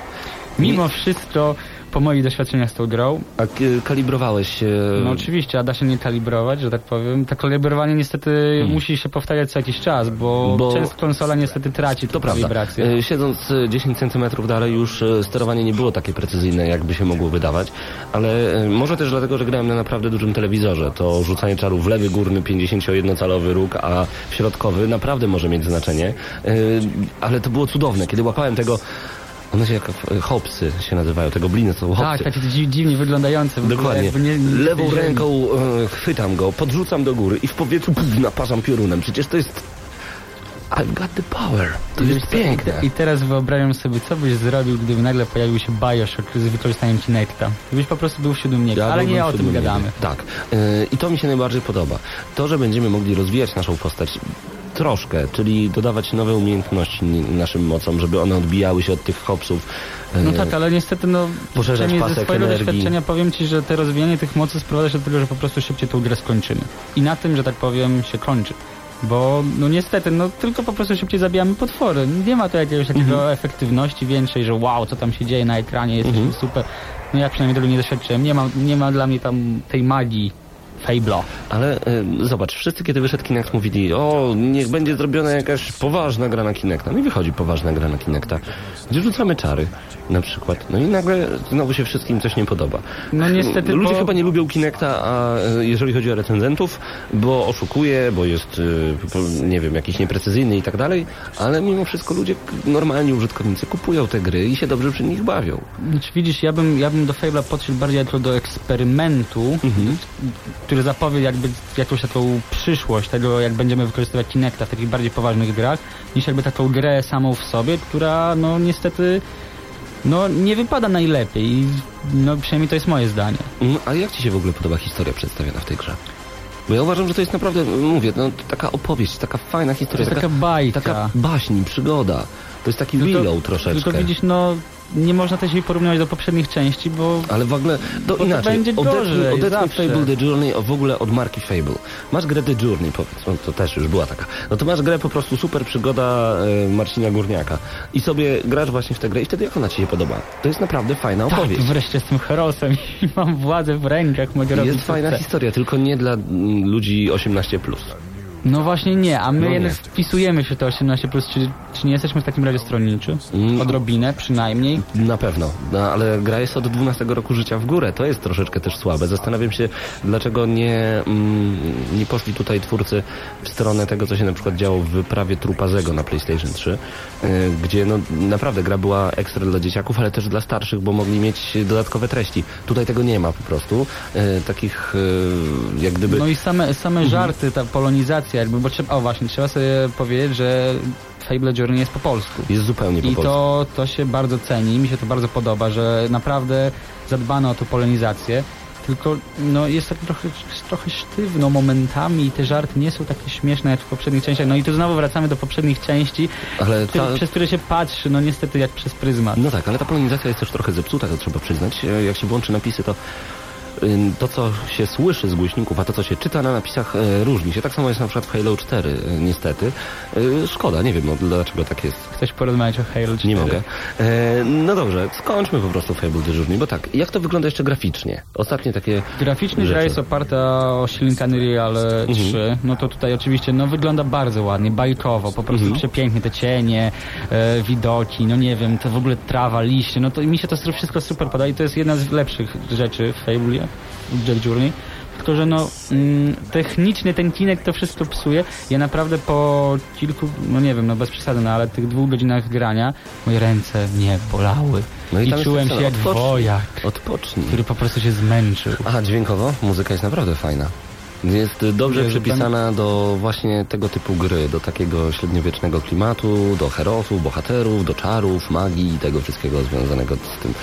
S5: Mimo wszystko, po moich doświadczeniach z tą grą,
S4: A kalibrowałeś się...
S5: no oczywiście, a da się nie kalibrować, że tak powiem. To kalibrowanie niestety musi się powtarzać co jakiś czas, bo,
S4: Hmm. Bo-
S5: często konsola niestety traci
S4: To
S5: tę
S4: prawda.
S5: kalibrację.
S4: E, Siedząc e, 10 cm dalej już e, sterowanie nie było takie precyzyjne, jakby się mogło wydawać, ale e, może też dlatego, że grałem na naprawdę dużym telewizorze. To rzucanie czarów w lewy górny 51-calowy róg, a w środkowy naprawdę może mieć znaczenie. E, Ale to było cudowne, kiedy łapałem tego one się jak e, hopsy się nazywają, te gobliny to są hopsy.
S5: Tak, takie dzi- dziwnie wyglądające.
S4: Dokładnie.
S5: nie- nie
S4: Lewą ręką e, chwytam go, podrzucam do góry i w powietrzu puf, naparzam piorunem. Przecież to jest... I've got the power. To jest piękne.
S5: I teraz wyobrażam sobie, co byś zrobił, gdyby nagle pojawił się Bioshock z wykorzystaniem Kinecta. Byś po prostu był w siódmym niebie, ale
S4: byłbym
S5: nie o tym gadamy.
S4: Tak. Yy, I to mi się najbardziej podoba. To, że będziemy mogli rozwijać naszą postać troszkę, czyli dodawać nowe umiejętności naszym mocom, żeby one odbijały się od tych hopsów.
S5: No
S4: Yy,
S5: tak, ale niestety no,
S4: Poszerzać
S5: przynajmniej ze
S4: pasek
S5: swojego
S4: energii.
S5: doświadczenia powiem Ci, że te rozwijanie tych mocy sprowadza się do tego, że po prostu szybciej tą grę skończymy. I na tym, że tak powiem, się kończy. Bo no niestety, no tylko po prostu szybciej zabijamy potwory. Nie ma to jakiegoś takiego
S4: Mhm.
S5: efektywności większej, że wow, co tam się dzieje na ekranie, jesteśmy
S4: Mhm.
S5: super. No ja przynajmniej tego nie doświadczyłem. Nie ma, nie ma dla mnie tam tej magii Fable'a.
S4: Ale y, zobacz, wszyscy kiedy wyszedł Kinect mówili, o, niech będzie zrobiona jakaś poważna gra na Kinecta. No i wychodzi poważna gra na Kinecta, gdzie rzucamy czary na przykład. No i nagle znowu się wszystkim coś nie podoba.
S5: No niestety,
S4: Ludzie
S5: bo-
S4: chyba nie lubią Kinecta, a y, jeżeli chodzi o recenzentów, bo oszukuje, bo jest, y, nie wiem, jakiś nieprecyzyjny i tak dalej, ale mimo wszystko ludzie, normalni użytkownicy kupują te gry i się dobrze przy nich bawią.
S5: Znaczy, widzisz, ja bym, ja bym do Fable'a podszedł bardziej jako do eksperymentu, który zapowie jakby jakąś taką przyszłość tego, jak będziemy wykorzystywać Kinecta w takich bardziej poważnych grach, niż jakby taką grę samą w sobie, która no niestety no nie wypada najlepiej i no przynajmniej to jest moje zdanie.
S4: Mm, A jak Ci się w ogóle podoba historia przedstawiona w tej grze? Bo ja uważam, że to jest naprawdę, mówię, no, taka opowieść, taka fajna
S5: To
S4: historia,
S5: jest taka bajka.
S4: taka baśń, przygoda. To jest taki
S5: Tylko-
S4: willow troszeczkę.
S5: Tylko widzisz, no nie można też jej porównywać do poprzednich części, bo
S4: Ale w ogóle, to
S5: to
S4: inaczej,
S5: będzie
S4: odetnij,
S5: gorzej,
S4: odetnij. Fable The Journey w ogóle od marki Fable. Masz grę The Journey, powiedz, no, to też już była taka. No to masz grę po prostu super przygoda e, Marcina Górniaka. I sobie grasz właśnie w tę grę i wtedy jak ona Ci się podoba? To jest naprawdę fajna
S5: tak,
S4: opowieść.
S5: wreszcie jestem herosem i mam władzę w rękach, mogę robić
S4: Jest fajna
S5: chcę.
S4: historia, tylko nie dla mm, ludzi 18+.
S5: No właśnie nie, a my
S4: No
S5: jednak wpisujemy się to 18+, plus, czy, czy nie jesteśmy w takim razie stronniczy?
S4: Mm.
S5: Odrobinę przynajmniej.
S4: Na pewno, no, ale gra jest od 12 roku życia w górę. To jest troszeczkę też słabe. Zastanawiam się, dlaczego nie, mm, nie poszli tutaj twórcy w stronę tego, co się na przykład działo w wyprawie Trupazego na PlayStation 3, y, gdzie no, naprawdę gra była ekstra dla dzieciaków, ale też dla starszych, bo mogli mieć dodatkowe treści. Tutaj tego nie ma po prostu. Y, takich y, jak gdyby...
S5: No i same, same
S4: Mhm.
S5: żarty, ta polonizacja jakby, bo trzeba, o właśnie, trzeba sobie powiedzieć, że Fable Journey jest po polsku.
S4: jest zupełnie po
S5: I
S4: polsku.
S5: to, to się bardzo ceni, mi się to bardzo podoba, że naprawdę zadbano o tą polonizację. Tylko no, jest tak trochę, trochę sztywno momentami i te żarty nie są takie śmieszne jak w poprzednich częściach. No i tu znowu wracamy do poprzednich części,
S4: Ale ta,
S5: przez które się patrzy, no niestety jak przez pryzmat.
S4: No tak, ale ta polonizacja jest też trochę zepsuta, to trzeba przyznać. E, Jak się włączy napisy, to to, co się słyszy z głośników, a to, co się czyta na napisach, e, różni się. Tak samo jest na przykład w Halo 4, e, niestety. E, Szkoda, nie wiem, no, dlaczego tak jest.
S5: Chcesz porozmawiać o Halo 4?
S4: Nie mogę. E, no dobrze, skończmy po prostu Fable Journey, bo tak, jak to wygląda jeszcze graficznie? Ostatnie takie...
S5: Graficznie gra
S4: rzeczy.
S5: jest oparta o silnik Unreal 3. No to tutaj oczywiście no wygląda bardzo ładnie, bajkowo, po prostu
S4: Mhm.
S5: przepięknie te cienie, e, widoki, no nie wiem, to w ogóle trawa, liście, no to mi się to wszystko super podoba i to jest jedna z lepszych rzeczy w Fable, Jet Journey. tylko że no mm, technicznie ten kinek to wszystko psuje. Ja naprawdę po kilku, no nie wiem, no bez przesady, no ale tych dwóch godzinach grania moje ręce mnie bolały.
S4: No i
S5: I, czułem się jak
S4: odpocznij.
S5: wojak,
S4: Odpocznij.
S5: który po prostu się zmęczył.
S4: Aha, dźwiękowo muzyka jest naprawdę fajna. Jest dobrze
S5: Jezu,
S4: przypisana do właśnie tego typu gry, do takiego średniowiecznego klimatu, do herosów, bohaterów, do czarów, magii i tego wszystkiego związanego z tym.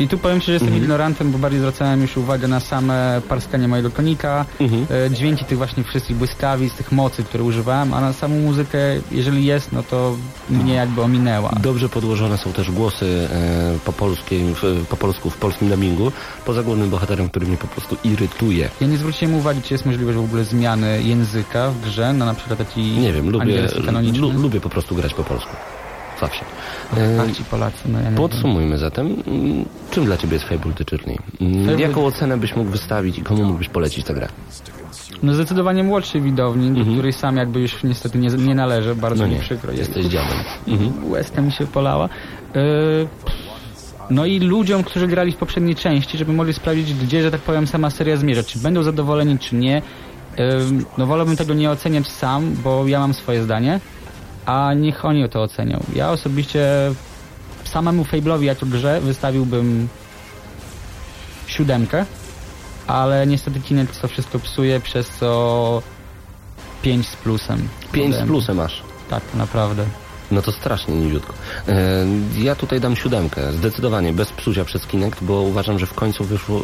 S5: I tu powiem Ci, że jestem ignorantem, bo bardziej zwracałem już uwagę na same parskanie mojego konika,
S4: Mhm.
S5: e, dźwięki tych właśnie wszystkich błyskawic, tych mocy, które używałem, a na samą muzykę, jeżeli jest, no to mnie jakby ominęła.
S4: Dobrze podłożone są też głosy e, po, polskim, po polsku w polskim dubbingu, poza głównym bohaterem, który mnie po prostu irytuje.
S5: Ja nie zwróciłem uwagi, czy jest możliwość w ogóle zmiany języka w grze, na na przykład taki
S4: Nie wiem, lubię, lubię po prostu grać po polsku. Zawsze. E,
S5: Ach, ci Polacy, no ja
S4: Podsumujmy zatem, mm, czym dla Ciebie jest Fable The Journey? Mm,
S5: Fable-
S4: Jaką ocenę byś mógł wystawić i komu mógłbyś polecić tę grę?
S5: No zdecydowanie młodszej widowni, do
S4: Mhm.
S5: której sam jakby już niestety nie, nie należę, bardzo
S4: No
S5: mi
S4: nie,
S5: przykro.
S4: jesteś dziadem. Mhm.
S5: Łezka mi się polała. Yy, no i ludziom, którzy grali w poprzedniej części, żeby mogli sprawdzić, gdzie, że tak powiem, sama seria zmierza. Czy będą zadowoleni, czy nie. Yy, no wolałbym tego nie oceniać sam, bo ja mam swoje zdanie, a niech oni to ocenią. Ja osobiście samemu Fable'owi jako grze wystawiłbym siódemkę, ale niestety Kinect to wszystko psuje, przez co 5 z plusem.
S4: 5 z plusem masz.
S5: Tak, naprawdę.
S4: No to strasznie niziutko. E, ja tutaj dam siódemkę, zdecydowanie, bez psucia przez Kinect, bo uważam, że w końcu wyszło,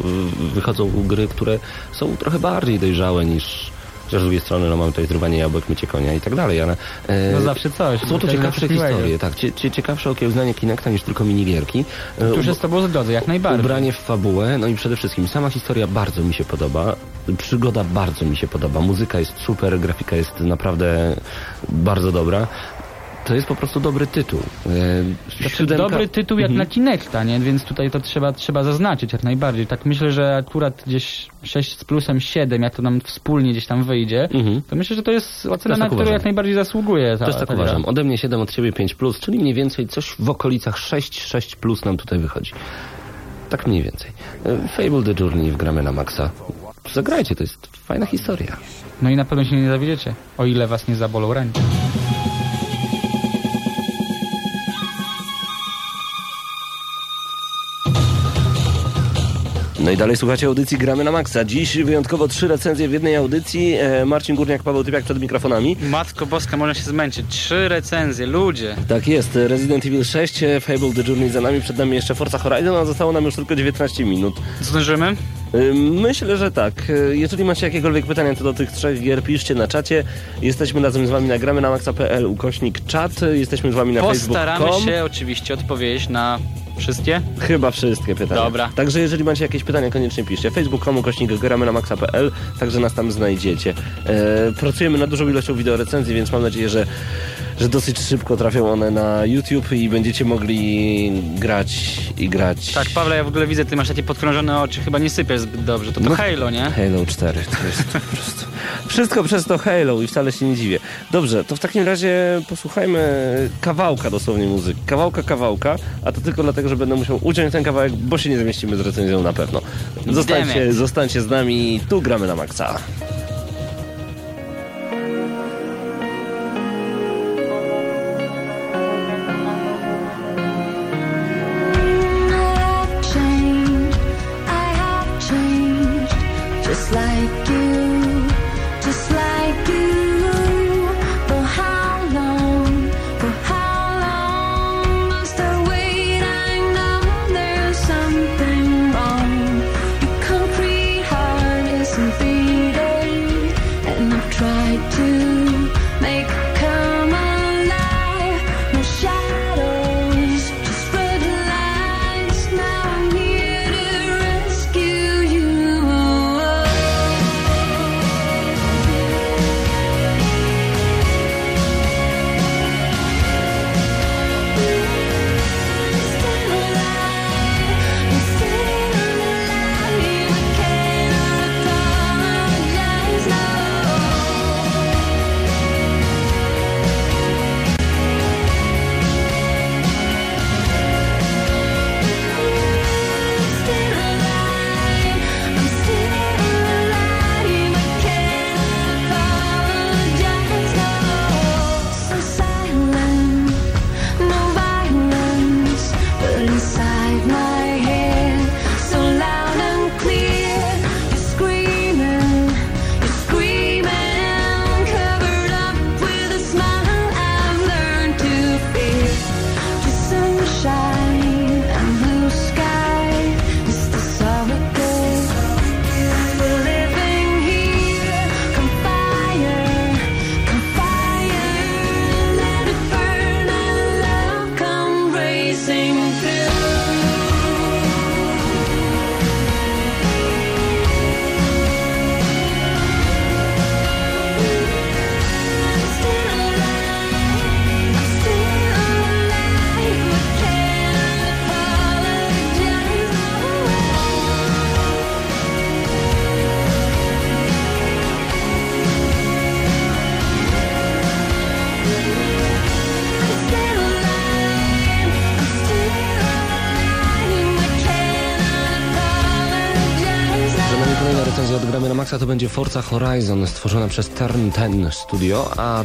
S4: wychodzą gry, które są trochę bardziej dojrzałe niż... Chociaż z drugiej strony no, mamy tutaj zrywanie jabłek, mycie konia i tak dalej, ale... e,
S5: No zawsze coś.
S4: Są to ciekawsze historie, tak. Cie, cie, ciekawsze okiełznanie Kinecta niż tylko minigierki. E,
S5: Tu się z tobą zgodzę, jak najbardziej.
S4: Ubranie w fabułę, no i przede wszystkim sama historia bardzo mi się podoba, przygoda bardzo mi się podoba, muzyka jest super, grafika jest naprawdę bardzo dobra. To jest po prostu dobry tytuł.
S5: Znaczy,
S4: siódemka-
S5: dobry tytuł jak
S4: Mhm.
S5: na Kinecta, nie? Więc tutaj to trzeba, trzeba zaznaczyć jak najbardziej. Tak myślę, że akurat gdzieś 6 z plusem 7, jak to nam wspólnie gdzieś tam wyjdzie,
S4: Mhm.
S5: to myślę, że to jest ocena,
S4: Też
S5: na
S4: tak
S5: którą jak najbardziej zasługuje. Ta,
S4: Też tak
S5: ta gra.
S4: uważam. Ode mnie 7, od ciebie 5+, plus, czyli mniej więcej coś w okolicach 6, 6 plus nam tutaj wychodzi. Tak mniej więcej. E, Fable The Journey wgramy na maksa. Zagrajcie, to jest fajna historia.
S5: No i na pewno się nie zawiedziecie, o ile was nie zabolą ręce.
S4: No i dalej słuchacie audycji Gramy na Maxa. Dziś wyjątkowo trzy recenzje w jednej audycji. E, Marcin Górniak, Paweł Typiak przed mikrofonami.
S7: Matko Boska, można się zmęczyć. Trzy recenzje, ludzie.
S4: Tak jest, Resident Evil 6, e, Fable The Journey za nami, przed nami jeszcze Forza Horizon, a zostało nam już tylko 19 minut.
S7: Zdążymy?
S4: E, Myślę, że tak. Jeżeli macie jakiekolwiek pytania co do tych trzech gier, piszcie na czacie. Jesteśmy razem z wami na gramy na maxa.pl ukośnik czat. Jesteśmy z wami na
S7: Postaramy
S4: facebook.com.
S7: się oczywiście odpowiedzieć na wszystkie.
S4: Chyba wszystkie pytania.
S7: Dobra.
S4: Także jeżeli macie jakieś pytania, koniecznie piszcie. facebook.com ukośnik gramy na maxa.pl, także nas tam znajdziecie. E, pracujemy nad dużą ilością wideorecenzji, więc mam nadzieję, że, że dosyć szybko trafią one na YouTube i będziecie mogli grać i grać.
S7: Tak, Pawle, ja w ogóle widzę, ty masz takie podkrążone oczy, chyba nie sypiesz zbyt dobrze. To to
S4: No.
S7: Halo, nie?
S4: Halo 4, to jest po prostu... Wszystko przez to Halo i wcale się nie dziwię. Dobrze, to w takim razie posłuchajmy kawałka dosłownie muzyki. Kawałka, kawałka, a to tylko dlatego, że będę musiał uciąć ten kawałek, bo się nie zmieścimy z recenzją na pewno. Zostańcie, zostańcie z nami, tu gramy na maksa. Będzie Forza Horizon stworzona przez Turn 10 Studio, a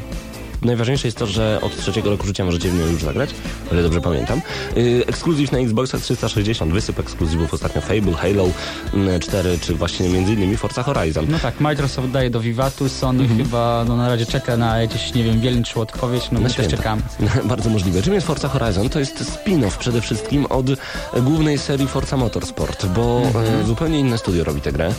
S4: najważniejsze jest to, że od trzeciego roku życia możecie w nią już zagrać, o ile dobrze pamiętam. Yy, ekskluzyw na Xboxa 360, wysyp ekskluzywów ostatnio Fable, Halo mm, 4, czy właśnie między innymi Forza Horizon.
S5: No tak, Microsoft daje do Vivatu, Sony chyba no, na razie czeka na jakieś, nie wiem, wieloczną odpowiedź, no my też czekamy.
S4: Bardzo możliwe. Czym jest Forza Horizon? To jest spin-off przede wszystkim od głównej serii Forza Motorsport, bo e, zupełnie inne studio robi tę grę.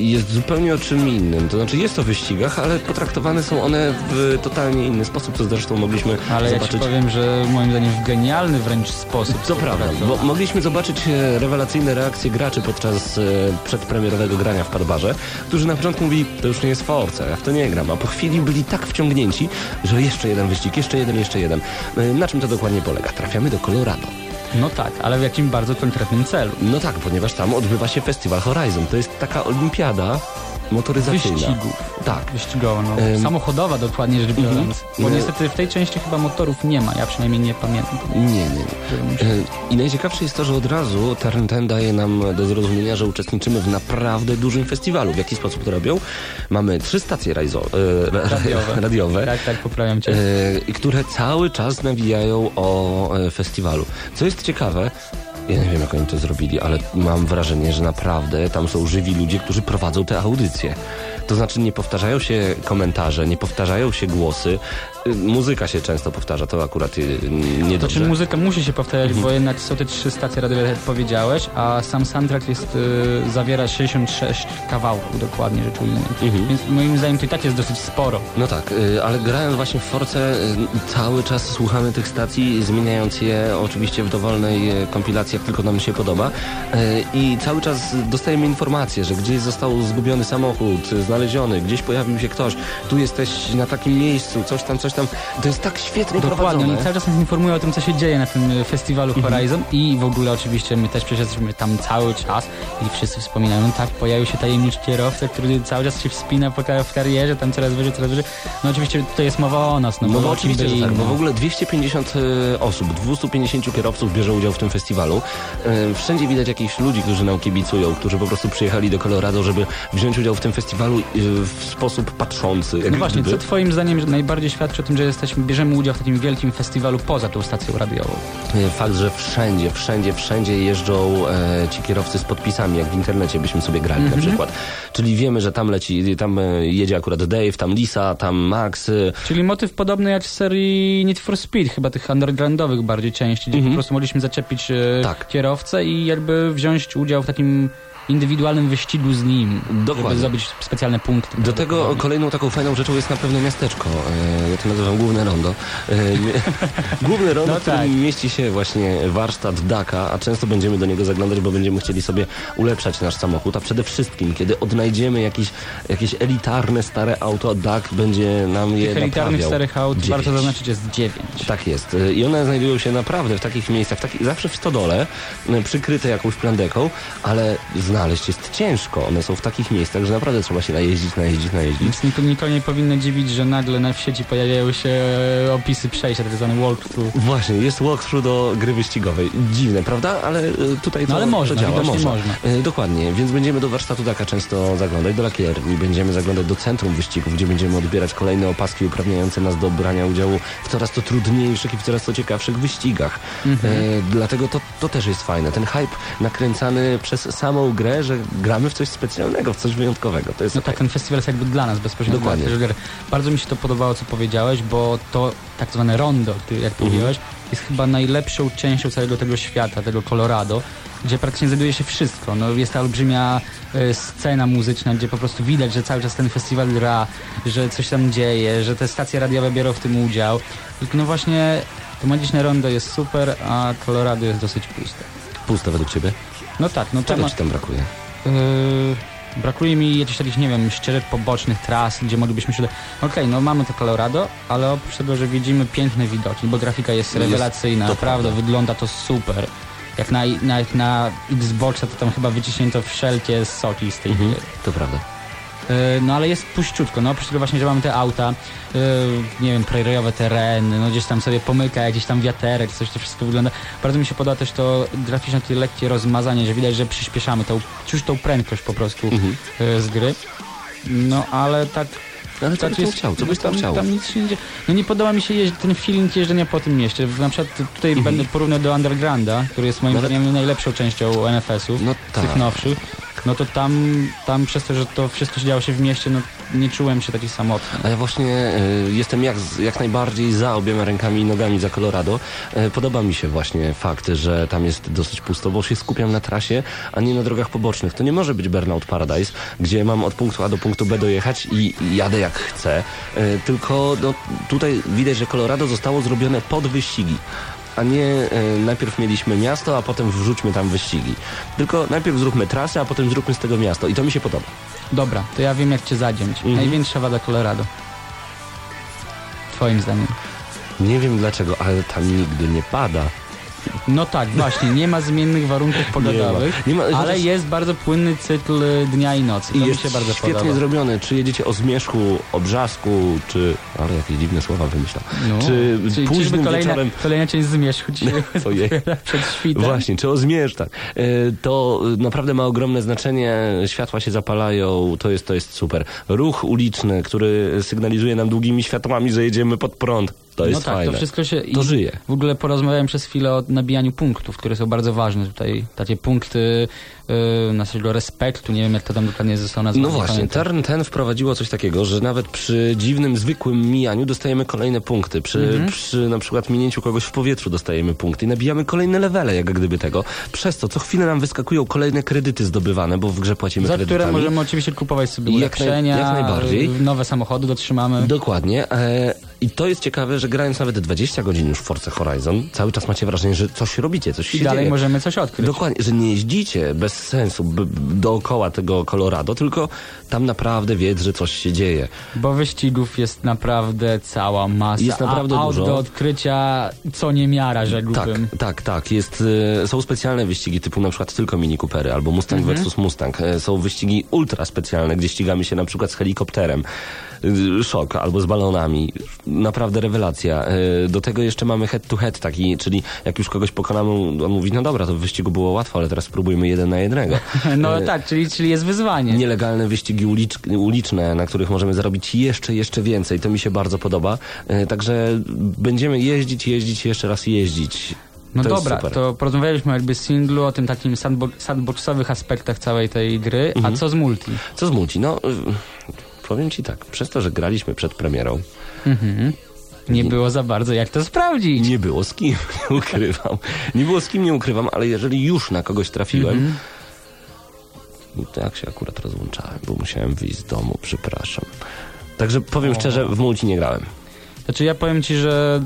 S4: Jest zupełnie o czym innym. To znaczy jest o wyścigach, ale potraktowane są one w totalnie inny sposób, co zresztą mogliśmy
S5: Ale ja ci
S4: zobaczyć.
S5: powiem, że moim zdaniem w genialny wręcz sposób.
S4: To prawda, bo mogliśmy zobaczyć e, rewelacyjne reakcje graczy podczas e, przedpremierowego grania w Padbarze, którzy na początku mówili, to już nie jest Forza, ja w to nie gram, a po chwili byli tak wciągnięci, że jeszcze jeden wyścig, jeszcze jeden, jeszcze jeden. E, Na czym to dokładnie polega? Trafiamy do Colorado.
S5: No tak, ale w jakim bardzo konkretnym celu.
S4: No tak, ponieważ tam odbywa się festiwal Horizon. To jest taka olimpiada motoryzacyjna.
S5: Wyścigów.
S4: Tak.
S5: Wyścigowa, no. Samochodowa dokładnie rzecz biorąc. Bo
S4: No.
S5: niestety w tej części chyba motorów nie ma, ja przynajmniej nie pamiętam.
S4: Nie, nie, nie. E, I najciekawsze jest to, że od razu Turn 10 daje nam do zrozumienia, że uczestniczymy w naprawdę dużym festiwalu. W jaki sposób to robią? Mamy trzy stacje rajzo, ra-
S5: Radiowe.
S4: radiowe
S5: Tak, tak, poprawiam cię.
S4: e, które cały czas nawijają o festiwalu. Co jest ciekawe, ja nie wiem jak oni to zrobili, ale mam wrażenie, że naprawdę tam są żywi ludzie, którzy prowadzą te audycje. To znaczy nie powtarzają się komentarze, nie powtarzają się głosy. Y, Muzyka się często powtarza, to akurat y, nie
S5: To
S4: dobrze.
S5: czy muzyka musi się powtarzać, bo jednak są te trzy stacje radiowe, jak powiedziałeś, a sam soundtrack jest, y, zawiera 66 kawałków dokładnie rzecz ujmując.
S4: Mhm.
S5: Więc moim zdaniem to i tak jest dosyć sporo.
S4: No tak, ale grając właśnie w Force cały czas słuchamy tych stacji, zmieniając je oczywiście w dowolnej kompilacji, jak tylko nam się podoba. I cały czas dostajemy informacje, że gdzieś został zgubiony samochód, znaleziony, gdzieś pojawił się ktoś, tu jesteś na takim miejscu, coś tam, coś tam. To jest tak świetnie
S5: Dokładnie,
S4: prowadzone.
S5: oni cały czas nas informują o tym, co się dzieje na tym y, festiwalu
S4: Mhm.
S5: Horizon i w ogóle oczywiście my też przecież jesteśmy tam cały czas i wszyscy wspominają, no tak, pojawił się tajemniczy kierowca, który cały czas się wspina w karierze, tam coraz wyżej, coraz wyżej. No oczywiście tutaj jest mowa o nas, no,
S4: No
S5: bo
S4: oczywiście, że tak, bo w ogóle 250 e, osób, 250 kierowców bierze udział w tym festiwalu. E, Wszędzie widać jakichś ludzi, którzy nam kibicują, którzy po prostu przyjechali do Colorado, żeby wziąć udział w tym festiwalu e, w sposób patrzący.
S5: No właśnie,
S4: gdyby.
S5: co twoim zdaniem najbardziej świadczy o tym, że jesteśmy, bierzemy udział w takim wielkim festiwalu poza tą stacją radiową?
S4: Fakt, że wszędzie, wszędzie, wszędzie jeżdżą e, ci kierowcy z podpisami, jak w internecie byśmy sobie grali
S5: Mhm.
S4: na przykład. Czyli wiemy, że tam leci, tam e, jedzie akurat Dave, tam Lisa, tam Max. e,
S5: Czyli motyw podobny jak w serii Need for Speed, chyba tych undergroundowych bardziej części, gdzie po prostu mogliśmy zaczepić e,
S4: Mhm. Tak.
S5: kierowcę i jakby wziąć udział w takim indywidualnym wyścigu z nim,
S4: Dokładnie.
S5: żeby zdobyć specjalne punkty.
S4: Do tego kolejną taką fajną rzeczą jest na pewno miasteczko. E, Ja to nazywam Główne Rondo. E, Główne Rondo,
S5: No
S4: w którym
S5: tak.
S4: mieści się właśnie warsztat Daka, a często będziemy do niego zaglądać, bo będziemy chcieli sobie ulepszać nasz samochód, a przede wszystkim, kiedy odnajdziemy jakieś, jakieś elitarne stare auto, Dak będzie nam je
S5: Tych elitarnych starych aut,
S4: Dziewięć.
S5: warto zaznaczyć, jest 9.
S4: Tak jest. Y, I one znajdują się naprawdę w takich miejscach, w taki, zawsze w stodole, przykryte jakąś plandeką, ale znaleźć jest ciężko. One są w takich miejscach, że naprawdę trzeba się najeździć, najeździć, najeździć.
S5: Więc nikogo, nie powinno dziwić, że nagle na w sieci pojawiają się e, opisy przejścia, tak zwany walkthrough.
S4: Właśnie, jest walkthrough do gry wyścigowej. Dziwne, prawda? Ale y, tutaj to,
S5: No ale można,
S4: to działa.
S5: widocznie można.
S4: Y, Dokładnie, więc będziemy do warsztatu Daka często zaglądać, do lakierni, będziemy zaglądać do centrum wyścigów, gdzie będziemy odbierać kolejne opaski uprawniające nas do brania udziału w coraz to trudniejszych i w coraz to ciekawszych wyścigach.
S5: Mhm.
S4: Y, Dlatego to, to też jest fajne. Ten hype nakręcany przez samą grę, że gramy w coś specjalnego, w coś wyjątkowego. To jest
S5: No
S4: okej.
S5: tak, ten festiwal jest jakby dla nas bezpośrednio.
S4: Dokładnie.
S5: dla. Bardzo mi się to podobało, co powiedziałeś, bo to tak zwane rondo, ty, jak
S4: Mhm.
S5: powiedziałeś, jest chyba najlepszą częścią całego tego świata, tego Colorado, gdzie praktycznie znajduje się wszystko. No, jest ta olbrzymia e, scena muzyczna, gdzie po prostu widać, że cały czas ten festiwal gra, że coś tam dzieje, że te stacje radiowe biorą w tym udział. Tylko no właśnie to magiczne rondo jest super, a Colorado jest dosyć puste.
S4: Puste według ciebie?
S5: No tak, no
S4: Czego
S5: tam...
S4: ci tam brakuje?
S5: Yy, brakuje mi jakichś takich, nie wiem, ścieżek pobocznych, tras, gdzie moglibyśmy się... Okej, no mamy to Colorado, ale oprócz tego, że widzimy piękne widoki, bo grafika jest
S4: Jest,
S5: rewelacyjna,
S4: to
S5: naprawdę,
S4: prawda.
S5: wygląda to super. Jak na, na, na Xboxa to tam chyba wyciśnięto wszelkie soki z tej
S4: Mhm, to prawda.
S5: E, No ale jest puściutko, no oprócz tego właśnie, że mamy te auta, e, nie wiem, preriowe tereny, no gdzieś tam sobie pomyka, jakiś tam wiaterek, coś to wszystko wygląda. Bardzo mi się podoba też to graficzne takie lekkie rozmazanie, że widać, że przyspieszamy tą, czuć tą prędkość po prostu
S4: Mhm.
S5: e, z gry. No ale tak
S4: Ale co
S5: tak
S4: byś tam chciał? Co byś tam
S5: tam,
S4: chciał?
S5: tam nic się nie dzieje. No nie podoba mi się jeździ, ten feeling jeżdżenia po tym mieście. Na przykład tutaj będę porównał do Undergrounda, który jest moim
S4: Mhm. No
S5: zdaniem najlepszą częścią NFS-ów,
S4: No
S5: tych
S4: tak.
S5: nowszych. No to tam, tam przez to, że to wszystko się działo się w mieście, no nie czułem się taki samotny.
S4: A ja właśnie y, jestem jak, jak najbardziej za obiema rękami i nogami za Colorado. E, podoba mi się właśnie fakt, że tam jest dosyć pusto, bo się skupiam na trasie, a nie na drogach pobocznych. To nie może być Burnout Paradise, gdzie mam od punktu A do punktu B dojechać i jadę jak chcę. E, tylko no, tutaj widać, że Colorado zostało zrobione pod wyścigi. A nie e, najpierw mieliśmy miasto, a potem wrzućmy tam wyścigi. Tylko najpierw zróbmy trasę, a potem zróbmy z tego miasto. I to mi się podoba.
S5: Dobra, to ja wiem jak cię zadzięć.
S4: Mhm.
S5: Największa wada Colorado. Twoim zdaniem.
S4: Nie wiem dlaczego, ale tam nigdy nie pada.
S5: No tak, właśnie, nie ma zmiennych warunków pogodowych,
S4: Nie ma-
S5: ale
S4: chociaż-
S5: jest bardzo płynny cykl dnia i nocy. To
S4: I
S5: mi
S4: jest
S5: się bardzo
S4: świetnie
S5: podoba.
S4: zrobione. Czy jedziecie o zmierzchu, o brzasku, czy... Ale jakieś dziwne słowa wymyślam.
S5: No.
S4: Czy
S5: Czyli
S4: późnym
S5: kolejna,
S4: wieczorem...
S5: kolejna część zmierzchu ci
S4: Ojej.
S5: otwiera przed świtem?
S4: Właśnie, czy o zmierzch, tak. E, To naprawdę ma ogromne znaczenie. Światła się zapalają, to jest, to jest super. Ruch uliczny, który sygnalizuje nam długimi światłami, że jedziemy pod prąd. To jest
S5: no tak,
S4: fajne.
S5: to wszystko się...
S4: To żyje.
S5: W ogóle porozmawiałem przez chwilę o nabijaniu punktów, które są bardzo ważne tutaj. Takie punkty yy, naszego respektu, nie wiem jak to tam dokładnie zostało nazwane.
S4: No
S5: nie
S4: właśnie. Turn ten wprowadziło coś takiego, że nawet przy dziwnym, zwykłym mijaniu dostajemy kolejne punkty. Przy,
S5: Mhm.
S4: przy na przykład minięciu kogoś w powietrzu dostajemy punkty i nabijamy kolejne levele, jak gdyby tego. Przez to co chwilę nam wyskakują kolejne kredyty zdobywane, bo w grze płacimy
S5: Za
S4: kredytami.
S5: które możemy oczywiście kupować sobie
S4: Jak naj-
S5: ulepszenia,
S4: jak najbardziej.
S5: yy, nowe samochody dotrzymamy.
S4: Dokładnie. E, I to jest ciekawe, że grając nawet 20 godzin już w Forza Horizon, cały czas macie wrażenie, że coś robicie, coś się
S5: I dalej
S4: dzieje.
S5: możemy coś odkryć.
S4: Dokładnie, że nie jeździcie bez sensu dookoła tego Colorado, tylko tam naprawdę wiedz, że coś się dzieje.
S5: Bo wyścigów jest naprawdę cała masa.
S4: Jest naprawdę
S5: a
S4: dużo.
S5: do odkrycia co niemiara,
S4: Tak,
S5: rzekłbym.
S4: tak, tak. Jest, e, są specjalne wyścigi typu na przykład tylko Mini Coopery albo Mustang
S5: Mhm.
S4: versus Mustang. E, Są wyścigi ultra specjalne, gdzie ścigamy się na przykład z helikopterem. Szok, albo z balonami. Naprawdę rewelacja. E, Do tego jeszcze mamy head to head taki, czyli jak już kogoś pokonamy, on mówi, no dobra, to w wyścigu było łatwo, ale teraz spróbujmy jeden na jednego.
S5: No
S4: E,
S5: tak, czyli, czyli jest wyzwanie.
S4: nielegalne wyścigi ulicz, uliczne, na których możemy zarobić jeszcze, jeszcze więcej. To mi się bardzo podoba. E, Także będziemy jeździć, jeździć, jeszcze raz jeździć.
S5: No
S4: to
S5: dobra, to porozmawialiśmy jakby z singlu, o tym takim sandbo- sandboxowych aspektach całej tej gry,
S4: Mhm.
S5: a co z multi?
S4: Co z multi? No, y, powiem ci tak, przez to, że graliśmy przed premierą,
S5: Mhm. Nie było za bardzo jak to sprawdzić.
S4: nie było z kim, nie ukrywam. Nie było z kim, nie ukrywam, ale jeżeli już na kogoś trafiłem,
S5: Mhm.
S4: no to jak się akurat rozłączałem, bo musiałem wyjść z domu, przepraszam. Także powiem szczerze, w multi nie grałem.
S5: Znaczy ja powiem ci, że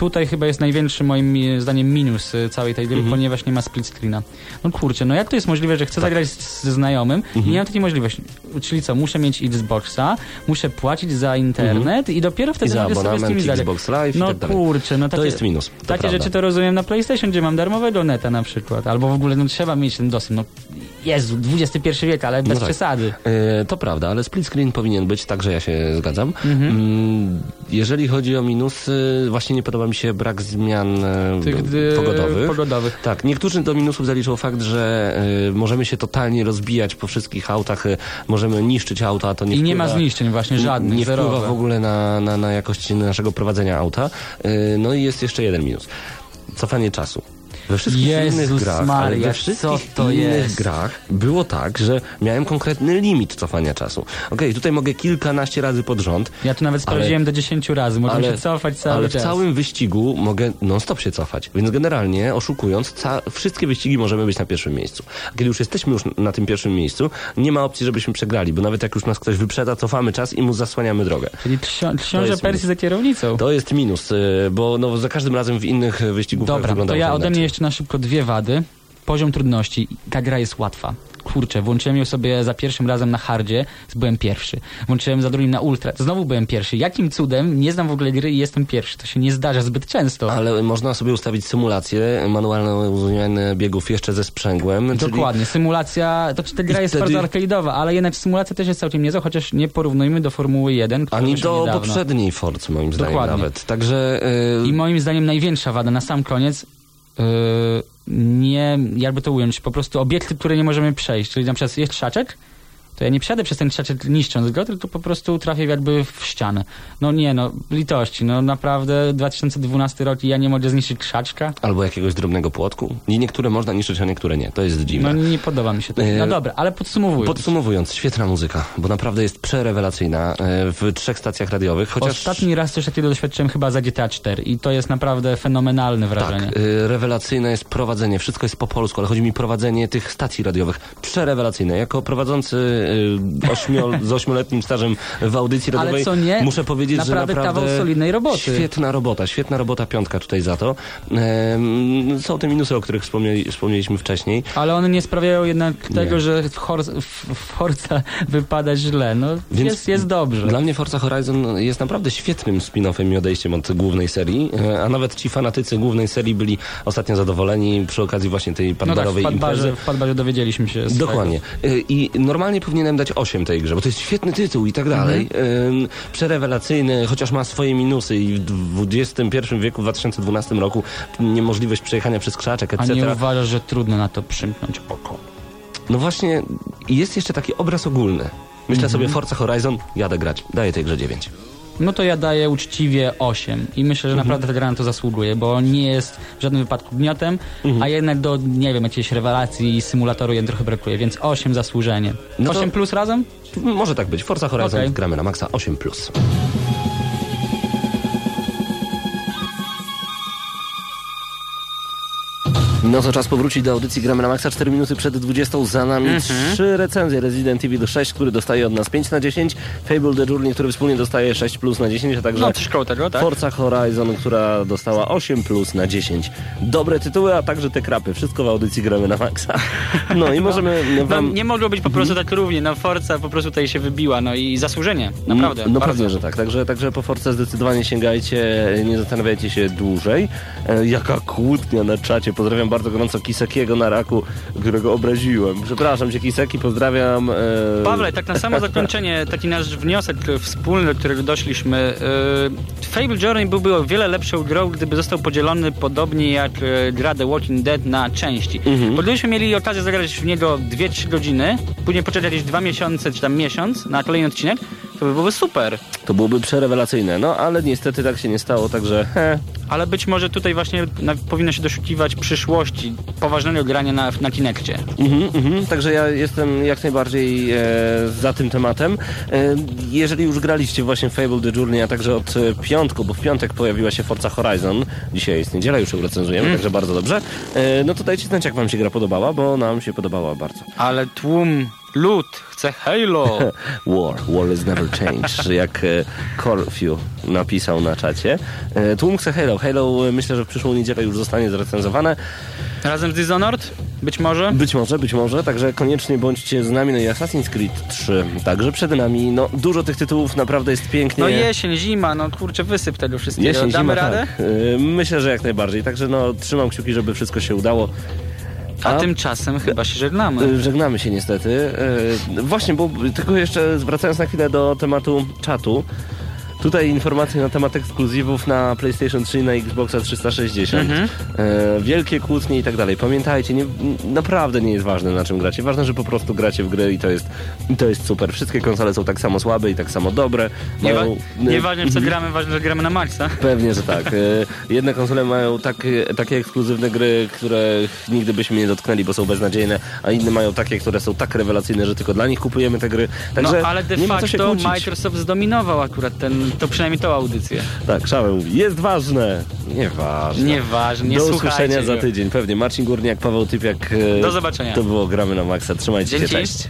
S5: tutaj chyba jest największy moim mi- zdaniem minus y, całej tej gry,
S4: Mhm.
S5: ponieważ nie ma split screena. No kurczę, no jak to jest możliwe, że
S4: Tak.
S5: chcę zagrać z- ze znajomym
S4: Mhm.
S5: i nie mam takiej możliwości. Czyli co, muszę mieć Xboxa, muszę płacić za internet i dopiero wtedy
S4: Mhm. I za
S5: mogę sobie z tymi zagrać.
S4: Xbox Live i
S5: No
S4: tak dalej.
S5: kurczę, no
S4: To
S5: takie,
S4: jest minus. To
S5: takie
S4: prawda.
S5: rzeczy to rozumiem na PlayStation, gdzie mam darmowego neta na przykład. Albo w ogóle no, trzeba mieć ten dostęp. No, Jezu, XXI wiek, ale bez
S4: No tak.
S5: przesady.
S4: E, To prawda, ale split screen powinien być, także ja się zgadzam. Mm, Jeżeli chodzi o minusy, właśnie nie podoba mi się brak zmian e,
S5: Tych y,
S4: pogodowych.
S5: pogodowych.
S4: Tak, niektórzy do minusów zaliczą fakt, że e, możemy się totalnie rozbijać po wszystkich autach, e, możemy niszczyć auta, a to nie
S5: I nie ma
S4: wpływa-
S5: zniszczeń właśnie żadnych,
S4: Nie
S5: zerowe.
S4: wpływa w ogóle na, na, na jakość naszego prowadzenia auta. E, No i jest jeszcze jeden minus. Cofanie czasu. We wszystkich
S5: Jezus
S4: innych grach, ale
S5: Maria,
S4: we wszystkich innych
S5: jest?
S4: grach było tak, że miałem konkretny limit cofania czasu. Okej, tutaj mogę kilkanaście razy pod rząd,
S5: Ja tu nawet
S4: Ale-
S5: sprawdziłem do 10 razy, możemy
S4: ale,
S5: się cofać cały
S4: ale w
S5: czas.
S4: całym wyścigu mogę non-stop się cofać. Więc generalnie, oszukując, wszystkie wyścigi możemy być na pierwszym miejscu. A kiedy już jesteśmy już na tym pierwszym miejscu, nie ma opcji, żebyśmy przegrali, bo nawet jak już nas ktoś wyprzedza, cofamy czas i mu zasłaniamy drogę.
S5: Czyli książę Persji za kierownicą.
S4: To jest minus, y, bo no, za każdym razem w innych wyścigach
S5: Dobra, to ja ode mnie
S4: inaczej.
S5: Na szybko dwie wady. Poziom trudności. Ta gra jest łatwa. kurczę, włączyłem ją sobie za pierwszym razem na hardzie, byłem pierwszy. Włączyłem za drugim na ultra, to znowu byłem pierwszy. Jakim cudem nie znam w ogóle gry i jestem pierwszy? To się nie zdarza zbyt często.
S4: Ale można sobie ustawić symulację, manualne uzupełnianie biegów jeszcze ze sprzęgłem. czyli-
S5: Dokładnie, symulacja, to czy ta gra
S4: I
S5: jest
S4: wtedy-
S5: bardzo arcade'owa, ale jednak symulacja też jest całkiem niezła, chociaż nie porównujmy do Formuły 1, która
S4: Ani do
S5: niedawno.
S4: poprzedniej Forcy, moim zdaniem
S5: Dokładnie.
S4: nawet. Także... y,
S5: I moim zdaniem największa wada na sam koniec yy, nie, jakby to ująć, po prostu obiekty, które nie możemy przejść. Czyli na przykład jest krzaczek, to ja nie przejadę przez ten krzaczek niszcząc go, tylko po prostu trafię jakby w ścianę. No nie no, litości, no naprawdę 2012 rok i ja nie mogę zniszczyć krzaczka.
S4: Albo jakiegoś drobnego płotku. I niektóre można niszczyć, a niektóre nie. To jest
S5: No
S4: dziwne.
S5: nie podoba mi się to. No dobra, ale podsumowując.
S4: Podsumowując, świetna muzyka, bo naprawdę jest przerewelacyjna e, w trzech stacjach radiowych, chociaż...
S5: Ostatni raz coś takiego doświadczyłem chyba za GTA 4 i to jest naprawdę fenomenalne wrażenie.
S4: Tak, rewelacyjne jest prowadzenie, wszystko jest po polsku, ale chodzi mi prowadzenie tych stacji radiowych. Przerewelacyjne. Jako prowadzący ośmiol, z ośmioletnim stażem w audycji
S5: Ale
S4: radiowej
S5: co nie,
S4: muszę powiedzieć,
S5: naprawdę
S4: że naprawdę
S5: kawał solidnej roboty.
S4: Świetna robota, świetna robota, piątka tutaj za to. Są te minusy, o których wspomnieli, wspomnieliśmy wcześniej.
S5: Ale one nie sprawiają jednak
S4: Nie.
S5: tego, że w, Hor w, w Forza wypada źle. No,
S4: Więc
S5: jest, jest dobrze.
S4: Dla mnie Forza Horizon jest naprawdę świetnym spin-offem i odejściem od głównej serii, e, a nawet ci fanatycy głównej serii byli ostatnio zadowoleni przy okazji właśnie tej
S5: no tak, w
S4: padbarowej
S5: Padbarze,
S4: imprezy.
S5: w Padbarze dowiedzieliśmy się. swego.
S4: Dokładnie. Y, I normalnie powinienem dać 8 tej grze, bo to jest świetny tytuł i tak dalej.
S5: Mhm.
S4: Przerewelacyjny, chociaż ma swoje minusy i w XXI wieku, w 2012 roku niemożliwość przejechania przez krzaczek,
S5: A
S4: etc.
S5: nie uważasz, że trudno na to przymknąć oko?
S4: No właśnie, jest jeszcze taki obraz ogólny. Myślę
S5: Mhm.
S4: sobie Forza Horizon, jadę grać. Daję tej grze 9.
S5: No to ja daję uczciwie 8 i myślę, że
S4: Mhm.
S5: naprawdę ta gra na to zasługuje, bo nie jest w żadnym wypadku gniotem,
S4: Mhm.
S5: a jednak do, nie wiem, jakiejś rewelacji i symulatoru jen trochę brakuje, więc 8 zasłużenie.
S4: No to-
S5: 8 plus razem?
S4: Może tak być. Forza Horizon
S5: Okej.
S4: gramy na maksa 8+. Plus. No to czas powrócić do audycji Gramy na Maxa 4 minuty przed 20. Za nami trzy recenzje Resident Evil 6, który dostaje od nas 5 na 10, Fable The Journey, który wspólnie dostaje 6 plus na 10, a także
S7: No, coś koło tego, tak?
S4: Forza Horizon, która dostała 8 plus na 10. Dobre tytuły, a także te krapy. Wszystko w audycji Gramy na Maxa. No i możemy
S7: No,
S4: wam...
S7: nie mogło być po prostu tak równie. No Forza po prostu tutaj się wybiła, no i zasłużenie. Naprawdę.
S4: No
S7: bardzo.
S4: pewnie, że tak. Także, także po Force zdecydowanie sięgajcie, nie zastanawiajcie się dłużej. E, jaka kłótnia na czacie. Pozdrawiam bardzo gorąco Kisekiego na raku, którego obraziłem. Przepraszam cię Kiseki, pozdrawiam. E...
S7: Pawle, tak na samo zakończenie, taki nasz wniosek wspólny, do którego doszliśmy. Yy, Fable Journey byłby o wiele lepszą grą, gdyby został podzielony podobnie jak yy, gra The Walking Dead na części.
S4: Mhm.
S7: Bo gdybyśmy mieli okazję zagrać w niego 2-3 godziny, później poczekać jakieś 2 miesiące czy tam miesiąc na kolejny odcinek, to by byłoby super.
S4: To byłoby przerewelacyjne. No ale niestety tak się nie stało, także he,
S7: Ale być może tutaj właśnie na, powinno się doszukiwać przyszłości, poważnego grania na, na Kinekcie.
S4: Mhm, mhm. Także ja jestem jak najbardziej e, za tym tematem. E, jeżeli już graliście właśnie Fable The Journey, a także od e, piątku, bo w piątek pojawiła się Forza Horizon, dzisiaj jest niedziela, już ją recenzujemy, także bardzo dobrze, e, no to dajcie znać, jak wam się gra podobała, bo nam się podobała bardzo.
S7: Ale tłum, lud, chce Halo.
S4: War, war is never changed, jak e, Corfew napisał na czacie. E, tłum chce Halo. Halo e, myślę, że w przyszłą niedzielę już zostanie zrecenzowane.
S7: Razem z Dishonored? Być może?
S4: Być może, być może, także koniecznie bądźcie z nami, no i Assassin's Creed 3 także przed nami, no dużo tych tytułów, naprawdę jest pięknie.
S7: No jesień, zima, no kurczę, wysyp tego wszystkiego.
S4: Jesień,
S7: Damy
S4: zima,
S7: radę?
S4: tak. Myślę, że jak najbardziej, także no trzymam kciuki, żeby wszystko się udało.
S7: A, tymczasem chyba się żegnamy.
S4: Y, Żegnamy się niestety. Y, Właśnie, bo tylko jeszcze zwracając na chwilę do tematu czatu. Tutaj informacje na temat ekskluzywów na PlayStation 3 i na Xboxa 360.
S7: Mhm.
S4: E, wielkie kłótnie i tak dalej. Pamiętajcie, nie, naprawdę nie jest ważne na czym gracie. Ważne, że po prostu gracie w gry i to jest, i to jest super. Wszystkie konsole są tak samo słabe i tak samo dobre.
S7: Nie wa-
S4: Mają-
S7: Nieważne w co gramy, ważne, że gramy na maksa.
S4: Pewnie, że tak. E, Jedne konsole mają takie, takie ekskluzywne gry, których nigdy byśmy nie dotknęli, bo są beznadziejne, a inne mają takie, które są tak rewelacyjne, że tylko dla nich kupujemy te gry. Także
S7: no ale de
S4: nie
S7: facto. Microsoft zdominował akurat ten, to przynajmniej tą audycję.
S4: Tak, Szałem mówi, jest ważne. Nieważne.
S7: Nieważne, nie
S4: Do usłyszenia za tydzień. Pewnie Marcin Górniak, Paweł Typiak. e,
S7: Do zobaczenia.
S4: To było Gramy na Maxa. Trzymajcie
S7: Dzięki.
S4: się, cześć.